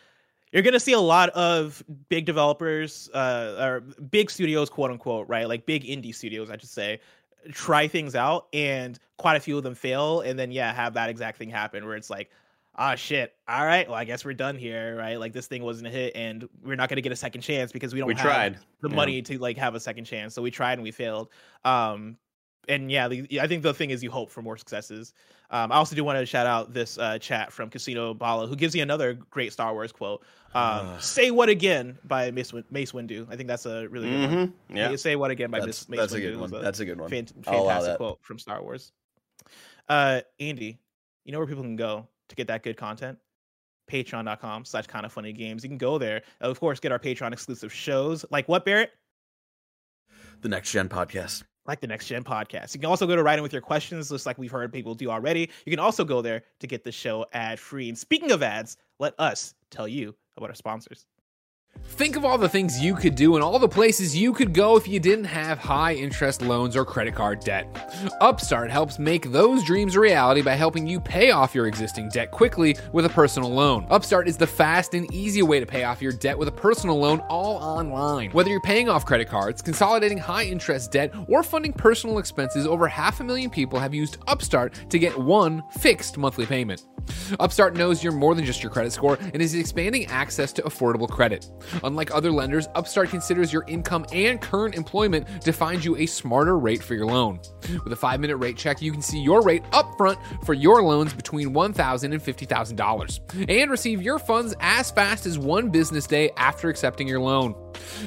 you're gonna see a lot of big developers uh or big studios quote unquote right like big indie studios i should say try things out and quite a few of them fail and then yeah have that exact thing happen where it's like ah shit all right well i guess we're done here right like this thing wasn't a hit and we're not going to get a second chance because we don't we have tried. the Yeah. money to like have a second chance so we tried and we failed um and yeah, I think the thing is you hope for more successes. Um, I also do want to shout out this uh, chat from Casino Bala, who gives you another great Star Wars quote. Um, "Say what again" by Mace, Mace Windu. I think that's a really good one. hmm Yeah. "Say what again" by That's, Mace, Mace that's a Windu good one. a That's a good one. fan- I'll allow fantastic quote from Star Wars. Uh, Andy, you know where people can go to get that good content? Patreon.com slash kind of funny games. You can go there. Of course, get our Patreon exclusive shows. Like what, Barrett? The next gen podcast. Like the Next Gen podcast. You can also go to write in with your questions, just like we've heard people do already. You can also go there to get the show ad free. And speaking of ads, let us tell you about our sponsors. Think of all the things you could do and all the places you could go if you didn't have high interest loans or credit card debt. Upstart helps make those dreams a reality by helping you pay off your existing debt quickly with a personal loan. Upstart is the fast and easy way to pay off your debt with a personal loan all online. Whether you're paying off credit cards, consolidating high interest debt, or funding personal expenses, over half a million people have used Upstart to get one fixed monthly payment. Upstart knows you're more than just your credit score and is expanding access to affordable credit. Unlike other lenders, Upstart considers your income and current employment to find you a smarter rate for your loan. With a five minute rate check, you can see your rate upfront for your loans between $1,000 and $50,000 and receive your funds as fast as one business day after accepting your loan.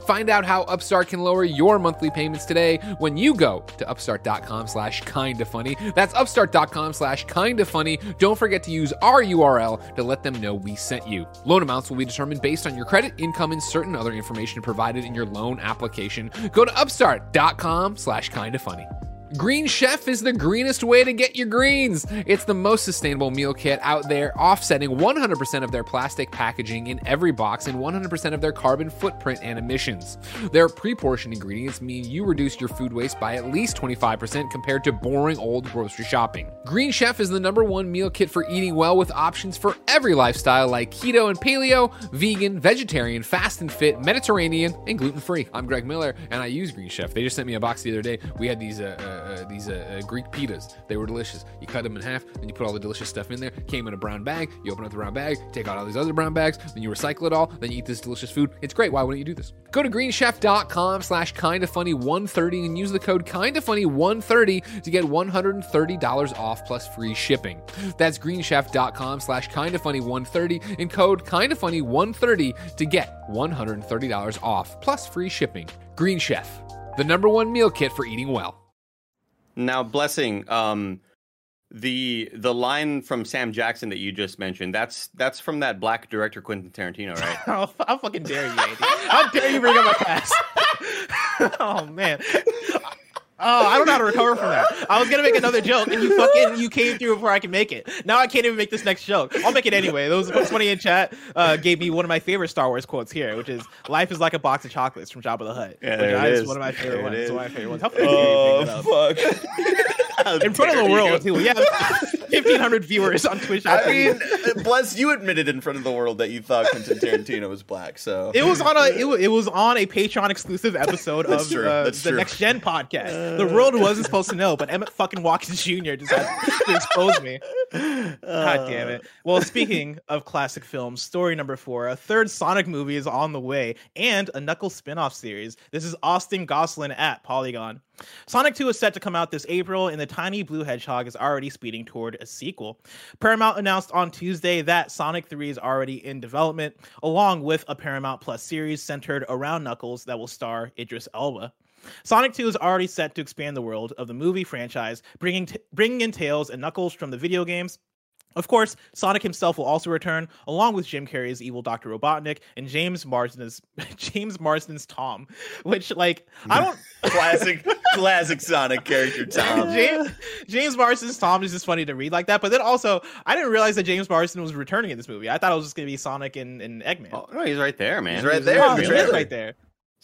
Find out how Upstart can lower your monthly payments today when you go to upstart.com slash kinda funny. That's upstart.com slash kinda funny. Don't forget to use our URL to let them know we sent you. Loan amounts will be determined based on your credit, income, and certain other information provided in your loan application. Go to upstart.com slash kinda funny. Green Chef is the greenest way to get your greens. It's the most sustainable meal kit out there, offsetting 100% of their plastic packaging in every box and 100% of their carbon footprint and emissions. Their pre portioned ingredients mean you reduce your food waste by at least 25% compared to boring old grocery shopping. Green Chef is the number one meal kit for eating well with options for every lifestyle like keto and paleo, vegan, vegetarian, fast and fit, Mediterranean, and gluten free. I'm Greg Miller and I use Green Chef. They just sent me a box the other day. We had these. Uh, uh, uh, these uh, uh, Greek pitas. They were delicious. You cut them in half, and you put all the delicious stuff in there. Came in a brown bag. You open up the brown bag, take out all these other brown bags, then you recycle it all. Then you eat this delicious food. It's great. Why wouldn't you do this? Go to greenchef.com slash kindafunny130 and use the code kindafunny130 to get $130 off plus free shipping. That's greenchef.com slash kindafunny130 and code kindafunny130 to get $130 off plus free shipping. Green Chef, the number one meal kit for eating well. Now, blessing. Um, the the line from Sam Jackson that you just mentioned that's that's from that black director Quentin Tarantino, right? how, how fucking dare you, Andy? How dare you bring up my past? oh man. Oh, I don't know how to recover from that. I was gonna make another joke, and you fucking you came through before I could make it. Now I can't even make this next joke. I'll make it anyway. Those funny in chat uh, gave me one of my favorite Star Wars quotes here, which is "Life is like a box of chocolates" from Jabba the Hutt. Yeah, which is one of my favorite there ones. It it's one of my favorite ones. How oh fuck! In front of the world, too. Yeah. 1,500 viewers on Twitch. I, mean, bless uh, you admitted in front of the world that you thought Quentin Tarantino was black. So it was on a it, it was on a Patreon exclusive episode of uh, the true. Next Gen podcast. Uh, the world wasn't supposed to know, but Emmett fucking Watkins Jr. decided to expose me. God damn it! Well, speaking of classic films, story number four: a third Sonic movie is on the way, and a Knuckles spin-off series. This is Austen Goslin at Polygon. Sonic 2 is set to come out this April, and the tiny blue hedgehog is already speeding toward a sequel. Paramount announced on Tuesday that Sonic 3 is already in development, along with a Paramount Plus series centered around Knuckles that will star Idris Elba. Sonic 2 is already set to expand the world of the movie franchise, bringing t- bringing in Tails and Knuckles from the video games. Of course, Sonic himself will also return, along with Jim Carrey's evil Dr. Robotnik and James Marsden's James Marsden's Tom, which like I don't classic, classic Sonic character Tom. James, James Marsden's Tom is just funny to read like that. But then also, I didn't realize that James Marsden was returning in this movie. I thought it was just gonna be Sonic and, and Eggman. Oh no, he's right there, man. He's right He's there in the he is right there.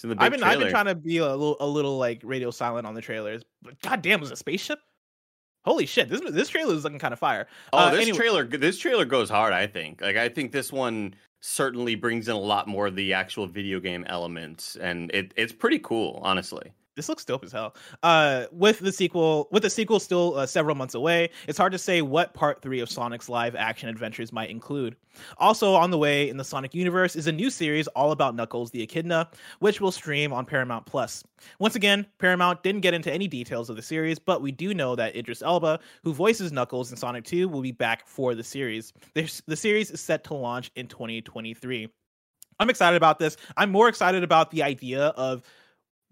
in the big I've been I've been trying to be a little a little like radio silent on the trailers. But god damn, was it a spaceship? Holy shit, this this trailer is looking kind of fire. Oh, Uh, this anyway- trailer this trailer goes hard, I think. Like I think this one certainly brings in a lot more of the actual video game elements and it, it's pretty cool, honestly. This looks dope as hell. Uh, with the sequel, with the sequel still uh, several months away, it's hard to say what part three of Sonic's live action adventures might include. Also on the way in the Sonic universe is a new series all about Knuckles the Echidna, which will stream on Paramount Plus. Once again, Paramount didn't get into any details of the series, but we do know that Idris Elba, who voices Knuckles in Sonic 2, will be back for the series. The, the series is set to launch in 2023. I'm excited about this. I'm more excited about the idea of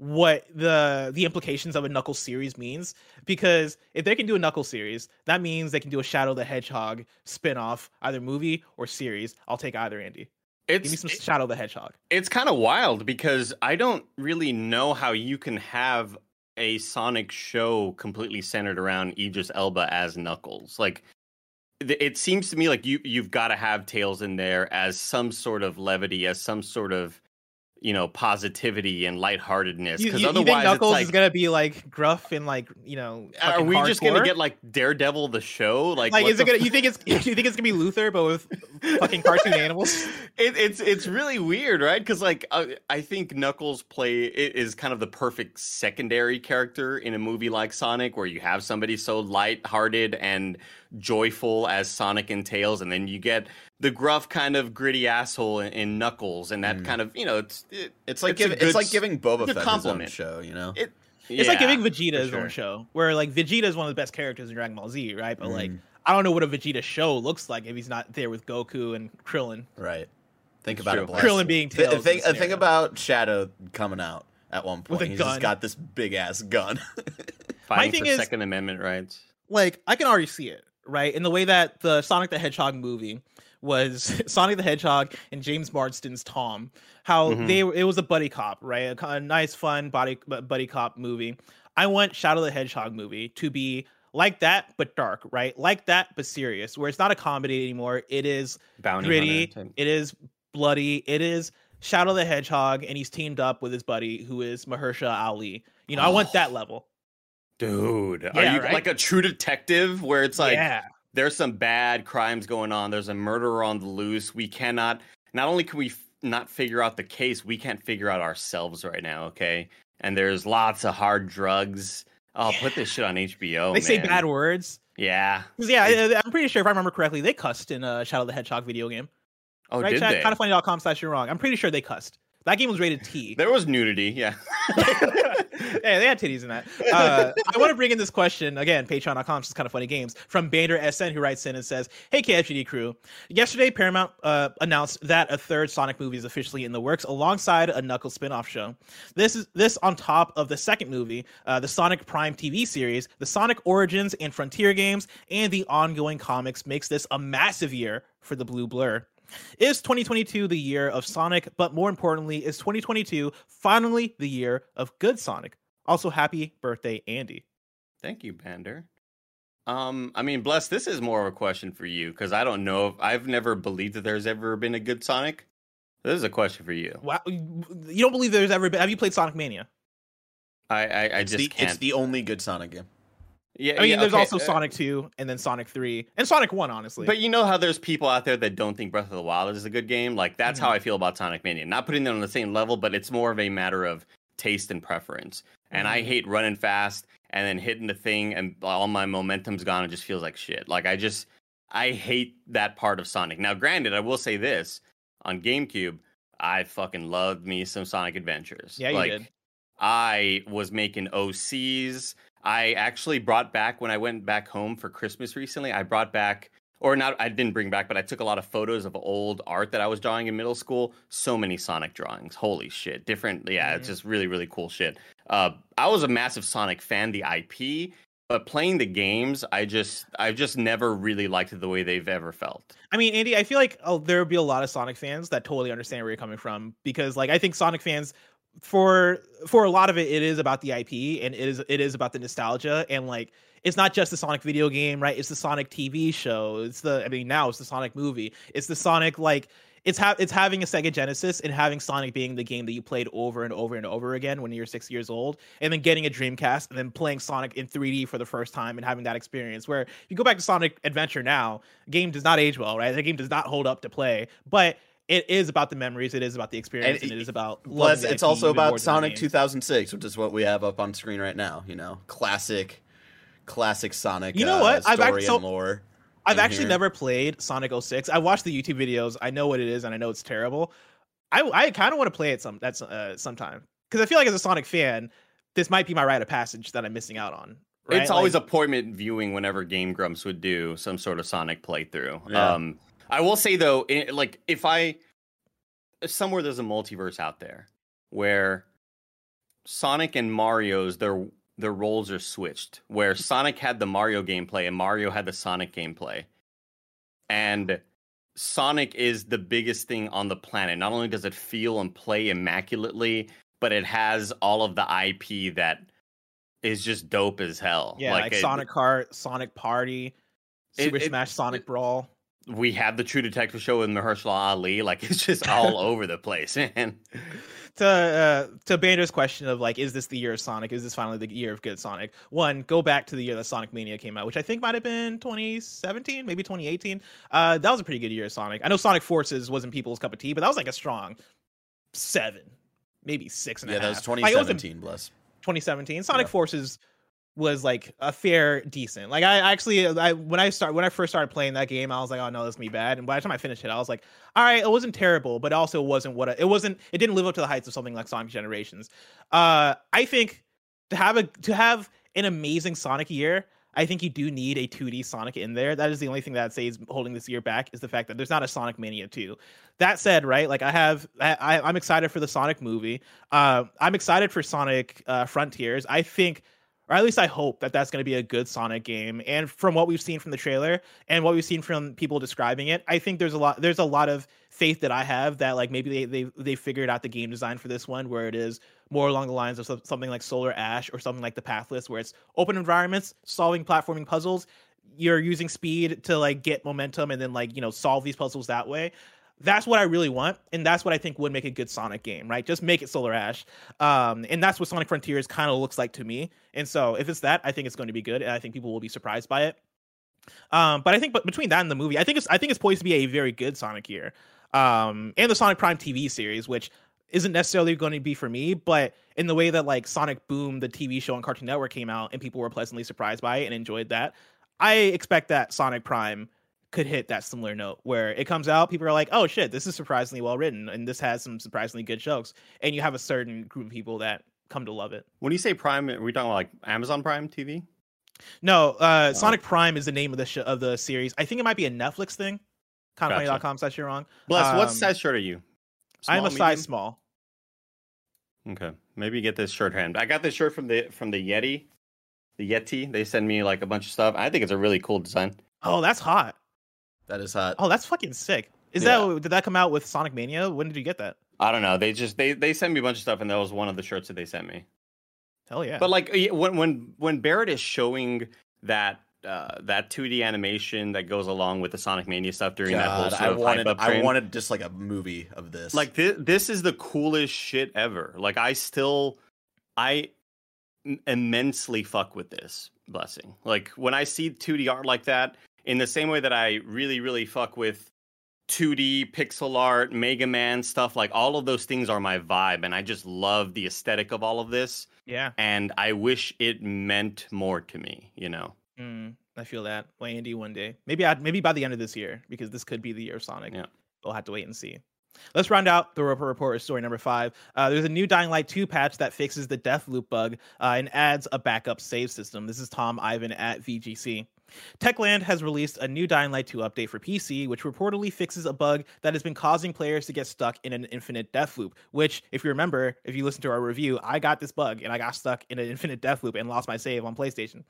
what the the implications of a Knuckles series means because if they can do a Knuckles series, that means they can do a Shadow the Hedgehog spin-off, either movie or series. I'll take either, Andy. It's Give me some it- Shadow the Hedgehog. it's kind of wild because I don't really know how you can have a Sonic show completely centered around Idris Elba as Knuckles. Like it seems to me like you you've got to have Tails in there as some sort of levity, as some sort of you know positivity and lightheartedness. Because otherwise, think Knuckles like, is gonna be like gruff and like you know? are we just gonna get like Daredevil the show? Like, like is it gonna? You think it's you think it's gonna be Luther but with fucking cartoon animals? it, it's it's really weird, right? Because like uh, I think Knuckles play is kind of the perfect secondary character in a movie like Sonic, where you have somebody so light-hearted and joyful as Sonic and Tails, and then you get the gruff kind of gritty asshole in, in Knuckles, and that Mm. kind of you know it's it, It's like It's a giving good it's like giving Boba good Fett his own show, you know. it. It's like giving Vegeta for his own show, where like Vegeta is one of the best characters in Dragon Ball Z, right? But like, Mm. I don't know what a Vegeta show looks like if he's not there with Goku and Krillin. Right. Think It's about true. it. Bless. Krillin being Th- Tails. in think, the uh, think about Shadow coming out at one point. a He's gun. just got this big ass gun. Fighting thing for is- Second Amendment rights. like I can already see it, right? In the way that the Sonic the Hedgehog movie was Sonic the Hedgehog and James Marsden's Tom, how Mhm. they it was a buddy cop, right? A, a nice, fun body bu- buddy cop movie. I want Shadow the Hedgehog movie to be like that but dark, right? Like that but serious, where it's not a comedy anymore. It is Bounty gritty. It is bloody. It is Shadow the Hedgehog, and he's teamed up with his buddy who is Mahershala Ali. You know, I want that level. Dude, are you right? like a true detective where it's like yeah. there's some bad crimes going on. There's a murderer on the loose. We cannot. Not only can we f- not figure out the case, we can't figure out ourselves right now. Okay, and there's lots of hard drugs. Oh, put this shit on HBO. they say bad words. Yeah. yeah, I'm pretty sure if I remember correctly, they cussed in uh, Shadow the Hedgehog video game. Oh, right, did chat? they? Kind of funny.com slash you're wrong. I'm pretty sure they cussed. That game was rated T. There was nudity. Yeah. yeah, they had titties in that. Uh, I want to bring in this question again. Patreon.com, just kind of funny games from Bander SN, who writes in and says, "Hey KFGD crew, yesterday Paramount uh, announced that a third Sonic movie is officially in the works, alongside a Knuckles spin-off show. This is this on top of the second movie, uh, the Sonic Prime TV series, the Sonic Origins and Frontier games, and the ongoing comics makes this a massive year for the Blue Blur." Is 2022 the year of Sonic, but more importantly, is 2022 finally the year of good Sonic? Also, happy birthday, Andy. Thank you, Bander. Um, I mean, bless. This is more of a question for you because I don't know if I've never believed that there's ever been a good Sonic. This is a question for you. Wow, you don't believe there's ever been? Have you played Sonic Mania? I I, I it's, just the, can't. it's the only good Sonic game. Yeah, I mean, yeah, there's okay, also uh, Sonic 2 and then Sonic 3 and Sonic 1, honestly. But you know how there's people out there that don't think Breath of the Wild is a good game? Like that's how Mhm. I feel about Sonic Mania. Not putting them on the same level, but it's more of a matter of taste and preference. And I Mhm. hate running fast and then hitting the thing and all my momentum's gone It just feels like shit. Like I just I hate that part of Sonic. Now granted, I will say this, on GameCube, I fucking loved me some Sonic Adventures. Yeah, you like, did. I was making OCs. I actually brought back when I went back home for Christmas recently. I brought back, or not, I didn't bring back, but I took a lot of photos of old art that I was drawing in middle school. So many Sonic drawings. Holy shit. Different. Yeah, it's Mhm. just really, really cool shit. Uh, I was a massive Sonic fan, the IP, but playing the games, I just, I've just never really liked the way they've ever felt. I mean, Andy, I feel like oh, there will be a lot of Sonic fans that totally understand where you're coming from because, like, I think Sonic fans, for for a lot of it, it is about the IP and it is it is about the nostalgia and like it's not just the Sonic video game, right? It's the Sonic TV show. It's the I mean now it's the Sonic movie. It's the Sonic like it's ha- it's having a Sega Genesis and having Sonic being the game that you played over and over and over again when you're six years old, and then getting a Dreamcast and then playing Sonic in 3D for the first time and having that experience. Where if you go back to Sonic Adventure now, game does not age well, right? The game does not hold up to play, but it is about the memories. It is about the experience, and, And it is about. Plus, it's IP also about Sonic 2006, which is what we have up on screen right now. You know, classic, classic Sonic. You know uh, what? I've Story act- so- and lore. I've actually here. never played Sonic 06. I watched the YouTube videos. I know what it is, and I know it's terrible. I I kind of want to play it some that's uh, sometime because I feel like as a Sonic fan, this might be my rite of passage that I'm missing out on. Right? It's always Like, appointment viewing whenever Game Grumps would do some sort of Sonic playthrough. Yeah. Um, I will say though, like if I somewhere there's a multiverse out there where Sonic and Mario's their their roles are switched, where Sonic had the Mario gameplay and Mario had the Sonic gameplay, and Sonic is the biggest thing on the planet. Not only does it feel and play immaculately, but it has all of the IP that is just dope as hell. Yeah, like, it- Sonic Kart, Sonic Party, Super it- Smash Sonic Brawl. We have the True Detective show with Mahershala Ali. Like it's just all over the place, And to uh, to Bander's question of like, is this the year of Sonic? Is this finally the year of good Sonic? One, go back to the year that Sonic Mania came out, which I think might have been 2017, maybe 2018. Uh, that was a pretty good year of Sonic. I know Sonic Forces wasn't people's cup of tea, but that was like a strong seven, maybe six and a Yeah, that was Like, wasn't 2017, bless. 2017. Sonic Yeah. Forces was like a fair decent. Like I actually I when I start when I first started playing that game, I was like, oh no, this gonna be bad. And by the time I finished it, I was like, all right, it wasn't terrible, but also wasn't what I, it wasn't. It didn't live up to the heights of something like Sonic Generations. Uh, I think to have a to have an amazing Sonic year. I think you do need a 2D Sonic in there. That is the only thing that I'd say is holding this year back is the fact that there's not a Sonic Mania 2. That said, right, like I have, I, I, I'm excited for the Sonic movie. Uh, I'm excited for Sonic uh, Frontiers. I think or at least I hope that that's going to be a good Sonic game. And from what we've seen from the trailer and what we've seen from people describing it, I think there's a lot there's a lot of faith that I have that like maybe they they they figured out the game design for this one where it is more along the lines of something like Solar Ash or something like the Pathless where it's open environments, solving platforming puzzles. You're using speed to like get momentum and then like, you know, solve these puzzles that way that's what I really want, and that's what I think would make a good Sonic game, right? Just make it Solar Ash, um, and that's what Sonic Frontiers kind of looks like to me. And so, if it's that, I think it's going to be good, and I think people will be surprised by it. Um, but I think, but between that and the movie, I think it's I think it's poised to be a very good Sonic year, um, and the Sonic Prime TV series, which isn't necessarily going to be for me, but in the way that like Sonic Boom, the TV show on Cartoon Network came out, and people were pleasantly surprised by it and enjoyed that, I expect that Sonic Prime could hit that similar note where it comes out, people are like, "Oh shit, this is surprisingly well written, and this has some surprisingly good jokes," and you have a certain group of people that come to love it. When you say Prime, are we talking about like Amazon Prime TV? No, uh, Oh. Sonic Prime is the name of the sh- of the series. I think it might be a Netflix thing. Confunny.com says you're wrong. Bless, what Um, size shirt are you? I'm a Small, size small. Okay, maybe get this shirt hand. I got this shirt from the from the Yeti, the Yeti. They send me like a bunch of stuff. I think it's a really cool design. Oh, that's hot. That is hot. Oh, that's fucking sick. Is Yeah. that did that come out with Sonic Mania? When did you get that? I don't know. They just they they sent me a bunch of stuff, and that was one of the shirts that they sent me. Hell yeah. But like when when when Barrett is showing that uh, that 2D animation that goes along with the Sonic Mania stuff during that whole sort I of wanted, hype up I wanted just like a movie of this. like thi- this is the coolest shit ever. Like I still I immensely fuck with this blessing. Like when I see 2D art like that, in the same way that I really really fuck with 2D pixel art, Mega Man stuff, like all of those things are my vibe, and I just love the aesthetic of all of this. yeah. And I wish it meant more to me, you know. Mm, I feel that. Well, Andy, one day, maybe I maybe by the end of this year, because this could be the year of Sonic. Yeah. we'll have to wait and see. Let's round out the report report with story number five. Uh, there's a new Dying Light 2 patch that fixes the death loop bug uh, and adds a backup save system. This is Tom Ivan at VGC. Techland has released a new Dying Light 2 update for PC, which reportedly fixes a bug that has been causing players to get stuck in an infinite death loop. Which, if you remember, if you listen to our review, I got this bug and I got stuck in an infinite death loop and lost my save on PlayStation.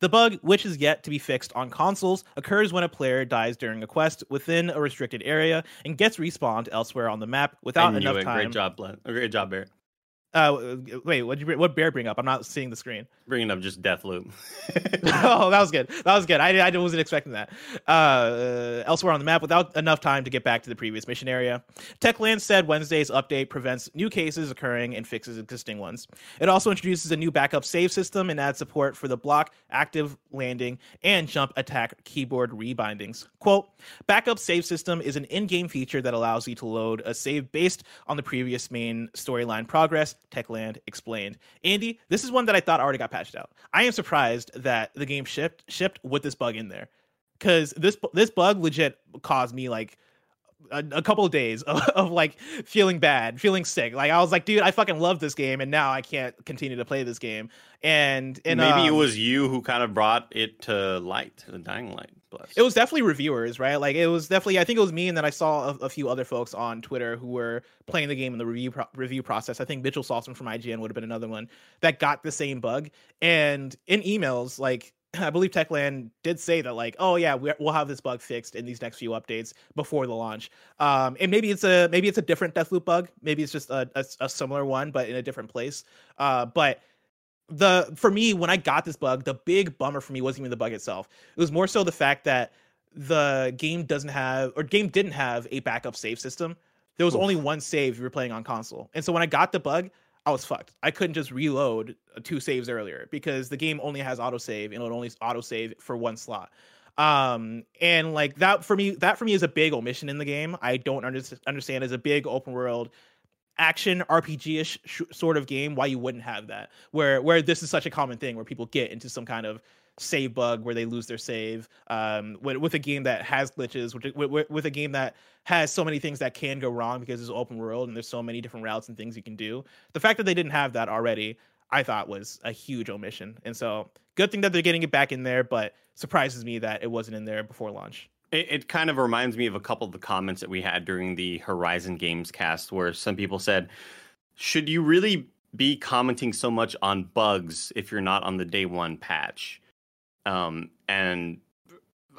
The bug, which is yet to be fixed on consoles, occurs when a player dies during a quest within a restricted area and gets respawned elsewhere on the map without enough it. time. Great job, Bless. Great job, Barrett. Uh, wait, what you what bear bring up? I'm not seeing the screen. Bringing up just Death Loop. oh, that was good. That was good. I, I wasn't expecting that. Uh, elsewhere on the map, without enough time to get back to the previous mission area, Techland said Wednesday's update prevents new cases occurring and fixes existing ones. It also introduces a new backup save system and adds support for the block, active landing, and jump attack keyboard rebindings. Quote: Backup save system is an in-game feature that allows you to load a save based on the previous main storyline progress. Techland explained. Andy, this is one that I thought already got patched out. I am surprised that the game shipped shipped with this bug in there, because this this bug legit caused me like a, a couple of days of, of like feeling bad, feeling sick. Like I was like, dude, I fucking love this game, and now I can't continue to play this game. And and Maybe it um, was you who kind of brought it to light, the dying light. Bless. it was definitely reviewers, right? Like it was definitely. I think it was me, and then I saw a, a few other folks on Twitter who were playing the game in the review pro- review process. I think Mitchell Saltzman from IGN would have been another one that got the same bug. And in emails, like I believe Techland did say that, like, oh yeah, we- we'll have this bug fixed in these next few updates before the launch. Um, and maybe it's a maybe it's a different Deathloop bug. Maybe it's just a, a, a similar one, but in a different place. Uh, but the for me when I got this bug, the big bummer for me wasn't even the bug itself. It was more so the fact that the game doesn't have or game didn't have a backup save system. There was Oof. only one save you were playing on console. And so when I got the bug, I was fucked. I couldn't just reload two saves earlier because the game only has autosave and it only autosave for one slot. Um, and like that for me, that for me is a big omission in the game. I don't under- understand as a big open world action RPG-ish sh- sort of game why you wouldn't have that where where this is such a common thing where people get into some kind of save bug where they lose their save um with, with a game that has glitches with, with, with, a game that has so many things that can go wrong because it's open world and there's so many different routes and things you can do. The fact that they didn't have that already i thought was a huge omission. And so good thing that they're getting it back in there but surprises me that it wasn't in there before launch. It, it, kind of reminds me of a couple of the comments that we had during the Horizon Games cast, where some people said, "Should you really be commenting so much on bugs if you're not on the day one patch?" Um, and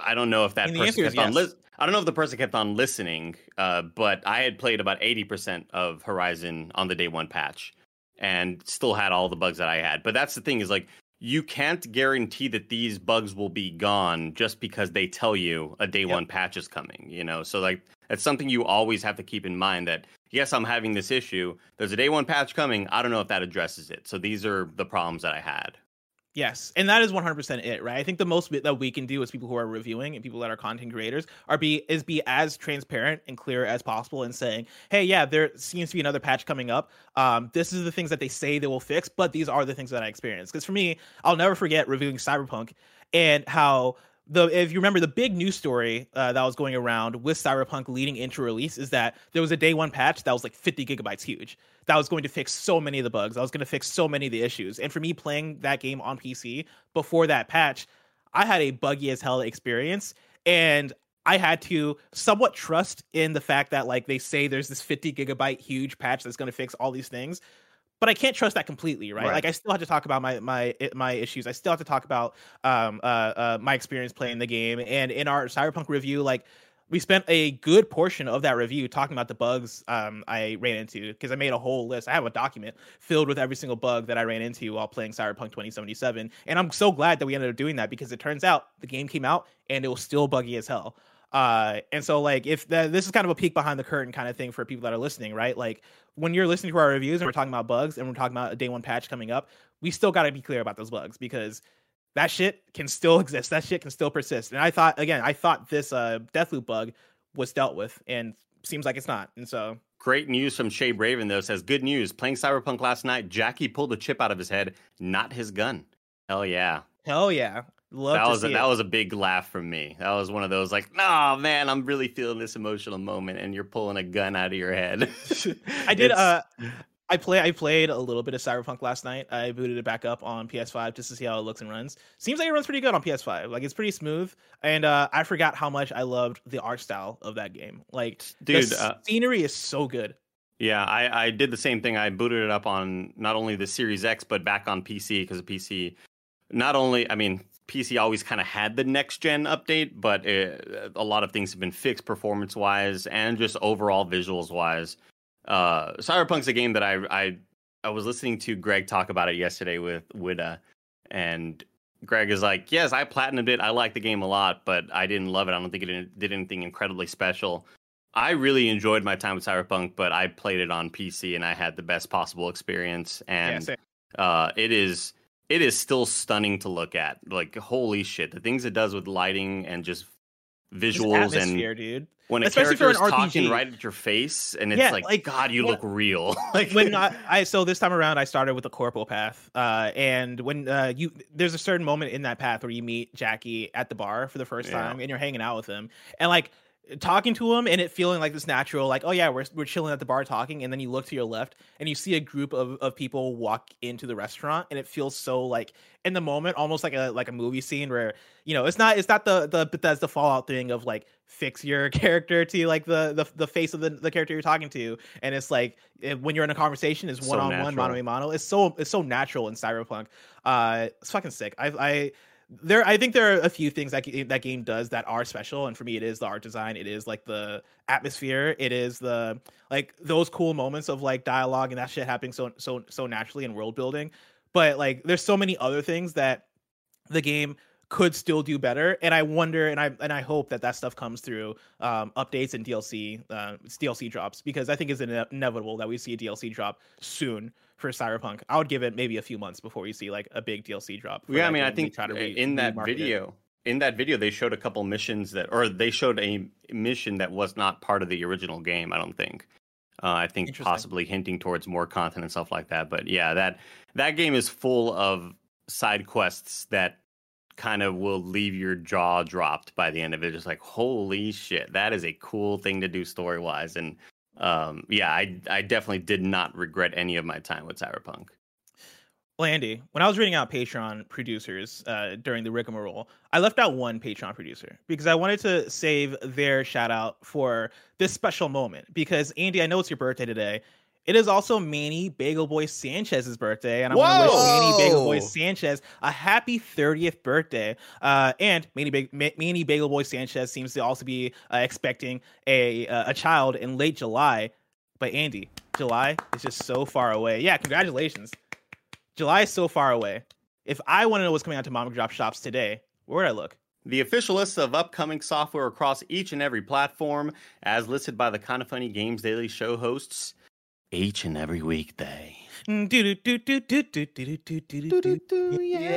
I don't know if that person kept on. Li- I don't know if the person kept on listening, uh, but I had played about eighty percent of Horizon on the day one patch, and still had all the bugs that I had. But that's the thing is like you can't guarantee that these bugs will be gone just because they tell you a day yep. one patch is coming you know so like that's something you always have to keep in mind that yes i'm having this issue there's a day one patch coming i don't know if that addresses it so these are the problems that i had Yes, and that is 100% it, right? I think the most that we can do as people who are reviewing and people that are content creators are be is be as transparent and clear as possible and saying, "Hey, yeah, there seems to be another patch coming up. Um, this is the things that they say they will fix, but these are the things that I experienced." Because for me, I'll never forget reviewing Cyberpunk and how the if you remember the big news story uh, that was going around with Cyberpunk leading into release is that there was a day one patch that was like 50 gigabytes huge that was going to fix so many of the bugs. I was going to fix so many of the issues. And for me playing that game on PC before that patch, I had a buggy as hell experience and I had to somewhat trust in the fact that like they say there's this 50 gigabyte huge patch that's going to fix all these things but I can't trust that completely, right? right? Like I still have to talk about my my my issues. I still have to talk about um uh, uh my experience playing the game. And in our Cyberpunk review, like we spent a good portion of that review talking about the bugs um, I ran into because I made a whole list. I have a document filled with every single bug that I ran into while playing Cyberpunk 2077, and I'm so glad that we ended up doing that because it turns out the game came out and it was still buggy as hell. Uh, and so like if the, this is kind of a peek behind the curtain kind of thing for people that are listening, right? Like when you're listening to our reviews and we're talking about bugs and we're talking about a day one patch coming up, we still got to be clear about those bugs because that shit can still exist. That shit can still persist. And I thought again, I thought this uh Deathloop bug was dealt with, and seems like it's not. And so Great news from Shay Braven though says good news. Playing Cyberpunk last night, Jackie pulled a chip out of his head, not his gun. Hell yeah. Hell yeah. Love that was a, that was a big laugh from me. That was one of those like, no man, I'm really feeling this emotional moment, and you're pulling a gun out of your head. I did. uh I play. I played a little bit of Cyberpunk last night. I booted it back up on PS5 just to see how it looks and runs. Seems like it runs pretty good on PS5. Like it's pretty smooth. And uh, I forgot how much I loved the art style of that game. Like, dude, the uh, scenery is so good. Yeah, I, I did the same thing. I booted it up on not only the Series X but back on PC because the PC. Not only, I mean, PC always kind of had the next gen update, but it, a lot of things have been fixed performance wise and just overall visuals wise uh, Cyberpunk's a game that I I I was listening to Greg talk about it yesterday with Wida, and Greg is like, "Yes, I platinumed it. I like the game a lot, but I didn't love it. I don't think it did anything incredibly special." I really enjoyed my time with Cyberpunk, but I played it on PC and I had the best possible experience. And yeah, uh, it is it is still stunning to look at. Like holy shit, the things it does with lighting and just visuals and dude when a Especially character is talking right at your face and it's yeah, like, like, god you look real like when I, I, so this time around i started with the corporal path uh, and when uh, you there's a certain moment in that path where you meet jackie at the bar for the first yeah. time and you're hanging out with him and like talking to him and it feeling like this natural like oh yeah we're, we're chilling at the bar talking. And then you look to your left and you see a group of, of people walk into the restaurant and it feels so like in the moment almost like a like a movie scene where you know it's not it's not the the the fallout thing of like fix your character to like the the, the face of the, the character you're talking to. And it's like when you're in a conversation is one-on-one mano a mano. It's so it's so natural in cyberpunk. Uh it's fucking sick. I i there i think there are a few things that that game does that are special and for me it is the art design it is like the atmosphere it is the like those cool moments of like dialogue and that shit happening so so so naturally in world building. But like there's so many other things that the game could still do better and i wonder and i and i hope that that stuff comes through um updates and dlc uh dlc drops because i think it's ine- inevitable that we see a dlc drop soon for cyberpunk i would give it maybe a few months before we see like a big dlc drop Yeah, I mean, I think try to re- in that remarket it. video, in that video, they showed a couple missions that, or they showed a mission that was not part of the original game. I don't think. Uh, I think possibly hinting towards more content and stuff like that. But yeah, that that game is full of side quests that kind of will leave your jaw dropped by the end of it. Just like, holy shit, that is a cool thing to do story wise. And um, yeah, I I definitely did not regret any of my time with Cyberpunk. Well, Andy, when I was reading out Patreon producers uh, during the rigmarole, I left out one Patreon producer because I wanted to save their shout out for this special moment. Because Andy, I know it's your birthday today. It is also Manny Bagel Boy Sanchez's birthday, and I want to wish Manny Bagel Boy Sanchez a happy 30th birthday. Uh, and Manny, ba- Manny Bagel Boy Sanchez seems to also be uh, expecting a uh, a child in late July. But Andy, July is just so far away. Yeah, congratulations. July is so far away. If I want to know what's coming out to mom drop shops today, where would I look? The official list of upcoming software across each and every platform, as listed by the Kind of Funny Games Daily Show hosts, each and every weekday. Mm, yeah.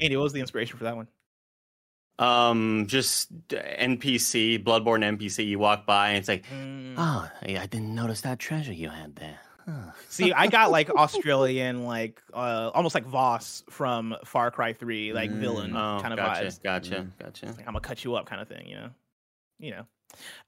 Andy, what was the inspiration for that one? Um, just NPC, Bloodborne NPC. You walk by and it's like, oh, I didn't notice that treasure you had there. See, I got like Australian, like uh, almost like Voss from Far Cry Three, like mm. villain oh, kind of gotcha, vibes. Gotcha, mm. gotcha. Like, I'm gonna cut you up, kind of thing. You know, you know.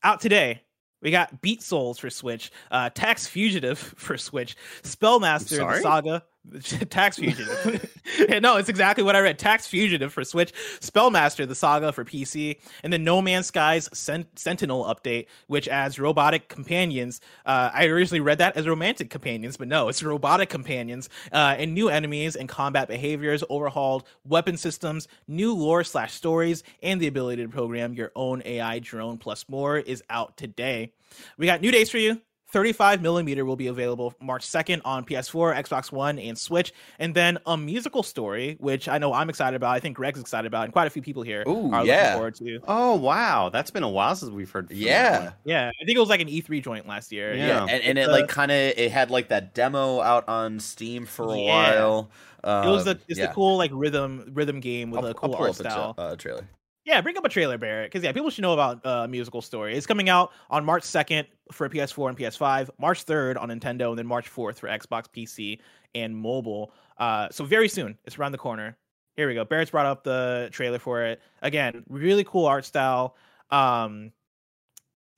Out today we got Beat Souls for Switch, uh, Tax Fugitive for Switch, Spellmaster the? Saga, Tax Fugitive. No, it's exactly what I read. Tax Fugitive for Switch, Spellmaster the Saga for PC, and then No Man's Sky's Sen- Sentinel update, which adds robotic companions. Uh, I originally read that as romantic companions, but no, it's robotic companions uh, and new enemies and combat behaviors, overhauled weapon systems, new lore slash stories, and the ability to program your own AI drone plus more is out today. We got new days for you. 35 millimeter will be available March 2nd on PS4, Xbox One, and Switch. And then a musical story, which I know I'm excited about. I think Greg's excited about, and quite a few people here Ooh, are yeah. looking forward to. Oh wow, that's been a while since we've heard. Yeah. Yeah, I think it was like an E3 joint last year. Yeah. Yeah, and, and it It's, like uh, kind of it had like that demo out on Steam for a Yeah. while. Um, It was the it's yeah. the cool like rhythm rhythm game with I'll, a cool I'll pull art up a tra- style. uh, trailer. Yeah, bring up a trailer, Barrett, because yeah, people should know about uh, musical story. It's coming out on March second for PS4 and PS5, March third on Nintendo, and then March fourth for Xbox, PC, and mobile. Uh, so very soon, it's around the corner. Here we go. Barrett's brought up the trailer for it. Again, really cool art style. Um,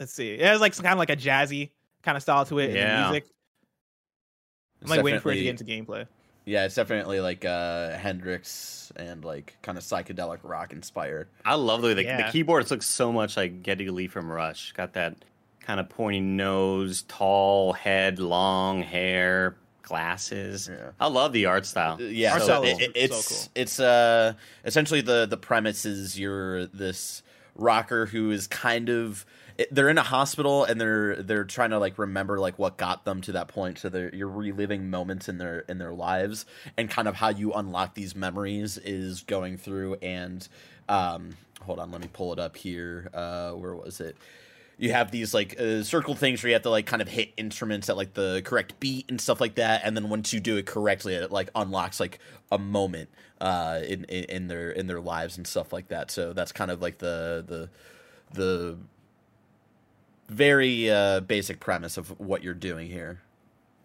let's see, it has like some kind of like a jazzy kind of style to it in Yeah. the music. I'm like waiting for it to get into gameplay. Yeah, it's definitely like uh Hendrix and like kind of psychedelic rock inspired. I love the way the, Yeah. the keyboards look so much like Geddy Lee from Rush. Got that kind of pointy nose, tall head, long hair, glasses. Yeah. I love the art style. Uh, Yeah, Art so style it, is it- so it's cool. it's uh essentially the the premise is you're this rocker who is kind of it- they're in a hospital and they're they're trying to like remember like what got them to that point. So they're you're reliving moments in their in their lives and kind of how you unlock these memories is going through and um hold on let me pull it up here. Uh where was it? You have these like uh, circle things where you have to like kind of hit instruments at like the correct beat and stuff like that. And then once you do it correctly it like unlocks like a moment uh in, in in their in their lives and stuff like that. So that's kind of like the the the very uh basic premise of what you're doing here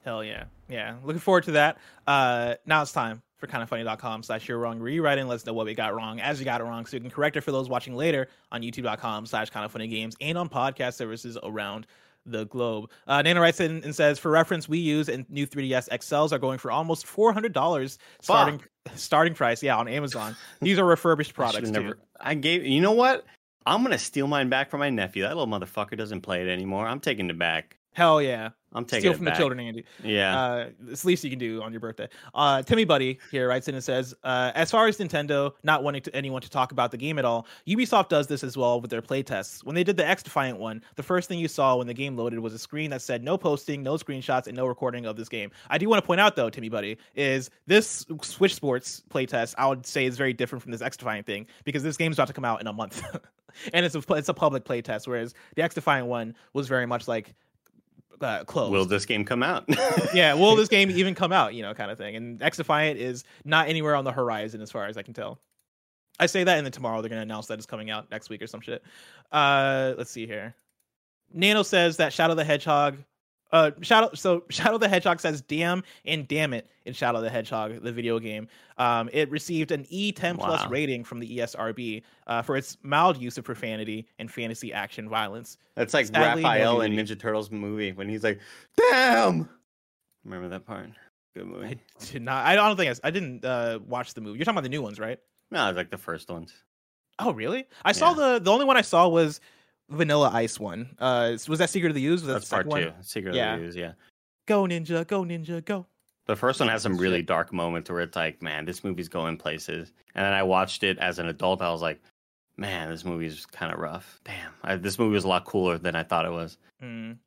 Hell yeah. Yeah. Looking forward to that. Uh now it's time for kindoffunny.com slash you're wrong rewriting. Let us know what we got wrong as you got it wrong so we can correct it for those watching later on youtube.com slash kindoffunnygames and on podcast services around the globe. Uh, Nana writes in and says, for reference, we use and new 3DS XLs are going for almost $400 starting starting price. Yeah, on Amazon. These are refurbished products too. never. I gave. You know what? I'm gonna steal mine back from my nephew. That little motherfucker doesn't play it anymore. I'm taking it back. Hell yeah. I'm taking Steal it from back. the children, Andy. Yeah. Uh, it's the least you can do on your birthday. Uh, Timmy Buddy here writes in and says, uh, as far as Nintendo not wanting to, anyone to talk about the game at all, Ubisoft does this as well with their playtests. When they did the XDefiant one, the first thing you saw when the game loaded was a screen that said no posting, no screenshots, and no recording of this game. I do want to point out though, Timmy Buddy, is this Switch Sports playtest I would say is very different from this XDefiant thing because this game's about to come out in a month, and it's a it's a public playtest, whereas the XDefiant one was very much like uh, closed. Will this game come out? yeah, will this game even come out? You know, kind of thing. And XDefiant is not anywhere on the horizon as far as I can tell. I say that, and then tomorrow they're going to announce that it's coming out next week or some shit. Uh, let's see here. Nano says that Shadow the Hedgehog. Uh, Shadow. So Shadow the Hedgehog says "damn" and "damn it" in Shadow the Hedgehog, the video game. Um, it received an E10 plus rating from the ESRB uh, for its mild use of profanity and fantasy action violence. That's like Sadly, no Raphael in. Ninja Turtles movie when he's like, "Damn." Remember that part? Good movie. I did not. I don't think I, I didn't uh, watch the movie. You're talking about the new ones, right? No, it's like the first ones. Oh, really? I saw the the only one I saw was Vanilla Ice one. Uh, was that Secret of the Ooze? Was that That's the part one? two. Secret Yeah. of the Ooze, yeah. Go Ninja, go Ninja, go. The first one has some really dark moments where it's like, man, this movie's going places. And then I watched it as an adult. I was like, man, this movie's kind of rough. Damn, I, this movie was a lot cooler than I thought it was. Mm.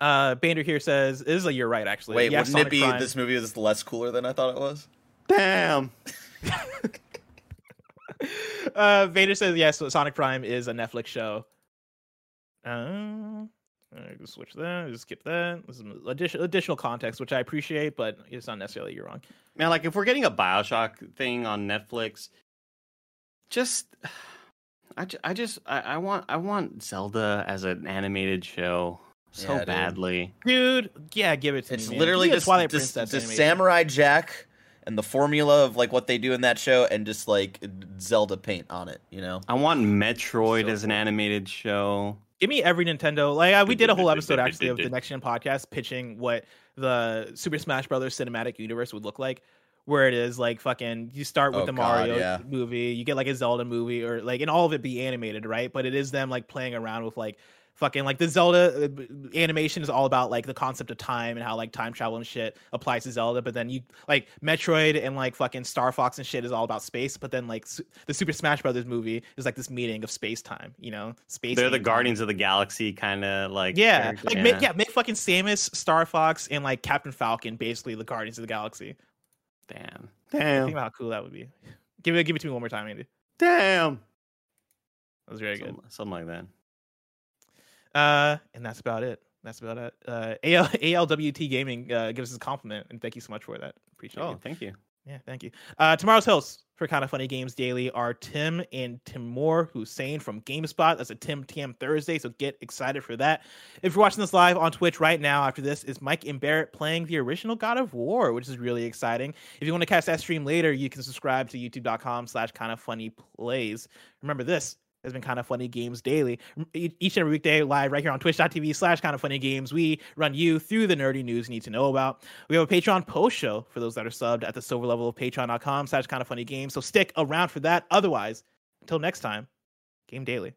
Uh, Bander here says, "This is a you're right, actually." Wait, Yeah, wouldn't Sonic it be Prime. this movie was less cooler than I thought it was? Damn. uh, Vader says yes. Sonic Prime is a Netflix show. Uh, I can switch that. Just skip that. This is additional additional context, which I appreciate, but it's not necessarily you're wrong. Man, like if we're getting a Bioshock thing on Netflix, just I, ju- I just I, I want I want Zelda as an animated show so Yeah, dude. badly. Dude, yeah, give it to It's me. man. literally Give me a just, Twilight just, Princess just. Samurai Jack and the formula of like what they do in that show, and just like Zelda paint on it. You know? I want Metroid So as an animated show. Give me every Nintendo. Like we did a whole episode actually of the Next Gen podcast pitching what the Super Smash Brothers cinematic universe would look like. Where it is like fucking, you start with Oh, the God, Mario yeah. movie, you get like a Zelda movie, or like, and all of it be animated, right? But it is them like playing around with like fucking like the Zelda uh, animation is all about like the concept of time and how like time travel and shit applies to Zelda. But then you like Metroid and like fucking Star Fox and shit is all about space. But then like su- the Super Smash Brothers movie is like this meeting of space time, you know, space. They're the and time. Guardians of the Galaxy kind of like Yeah, character- like Make, yeah, make fucking Samus, Star Fox, and like Captain Falcon basically the Guardians of the Galaxy. Damn. Think Damn. about how cool that would be. Give it, give it to me one more time, Andy. Damn. That was very good. Something, something like that. Uh, and that's about it. That's about it. Uh, AL, ALWT Gaming uh, gives us a compliment, and thank you so much for that. Appreciate it. Oh, it. thank you. Yeah, thank you. Uh, tomorrow's hosts for Kind of Funny Games Daily are Tim and Tim Tamoor Hussain from GameSpot. That's a Tim TM Thursday, so get excited for that. If you're watching this live on Twitch right now, after this is Mike and Barrett playing the original God of War, which is really exciting. If you want to catch that stream later, you can subscribe to youtube.com slash kind of funny plays. Remember this has been kind of funny games daily. Each and every weekday live right here on twitch.tv slash kind of funny games we run you through the nerdy news you need to know about. We have a patreon post show for those that are subbed at the silver level of patreon.com slash kind of funny games so stick around for that. Otherwise until next time game daily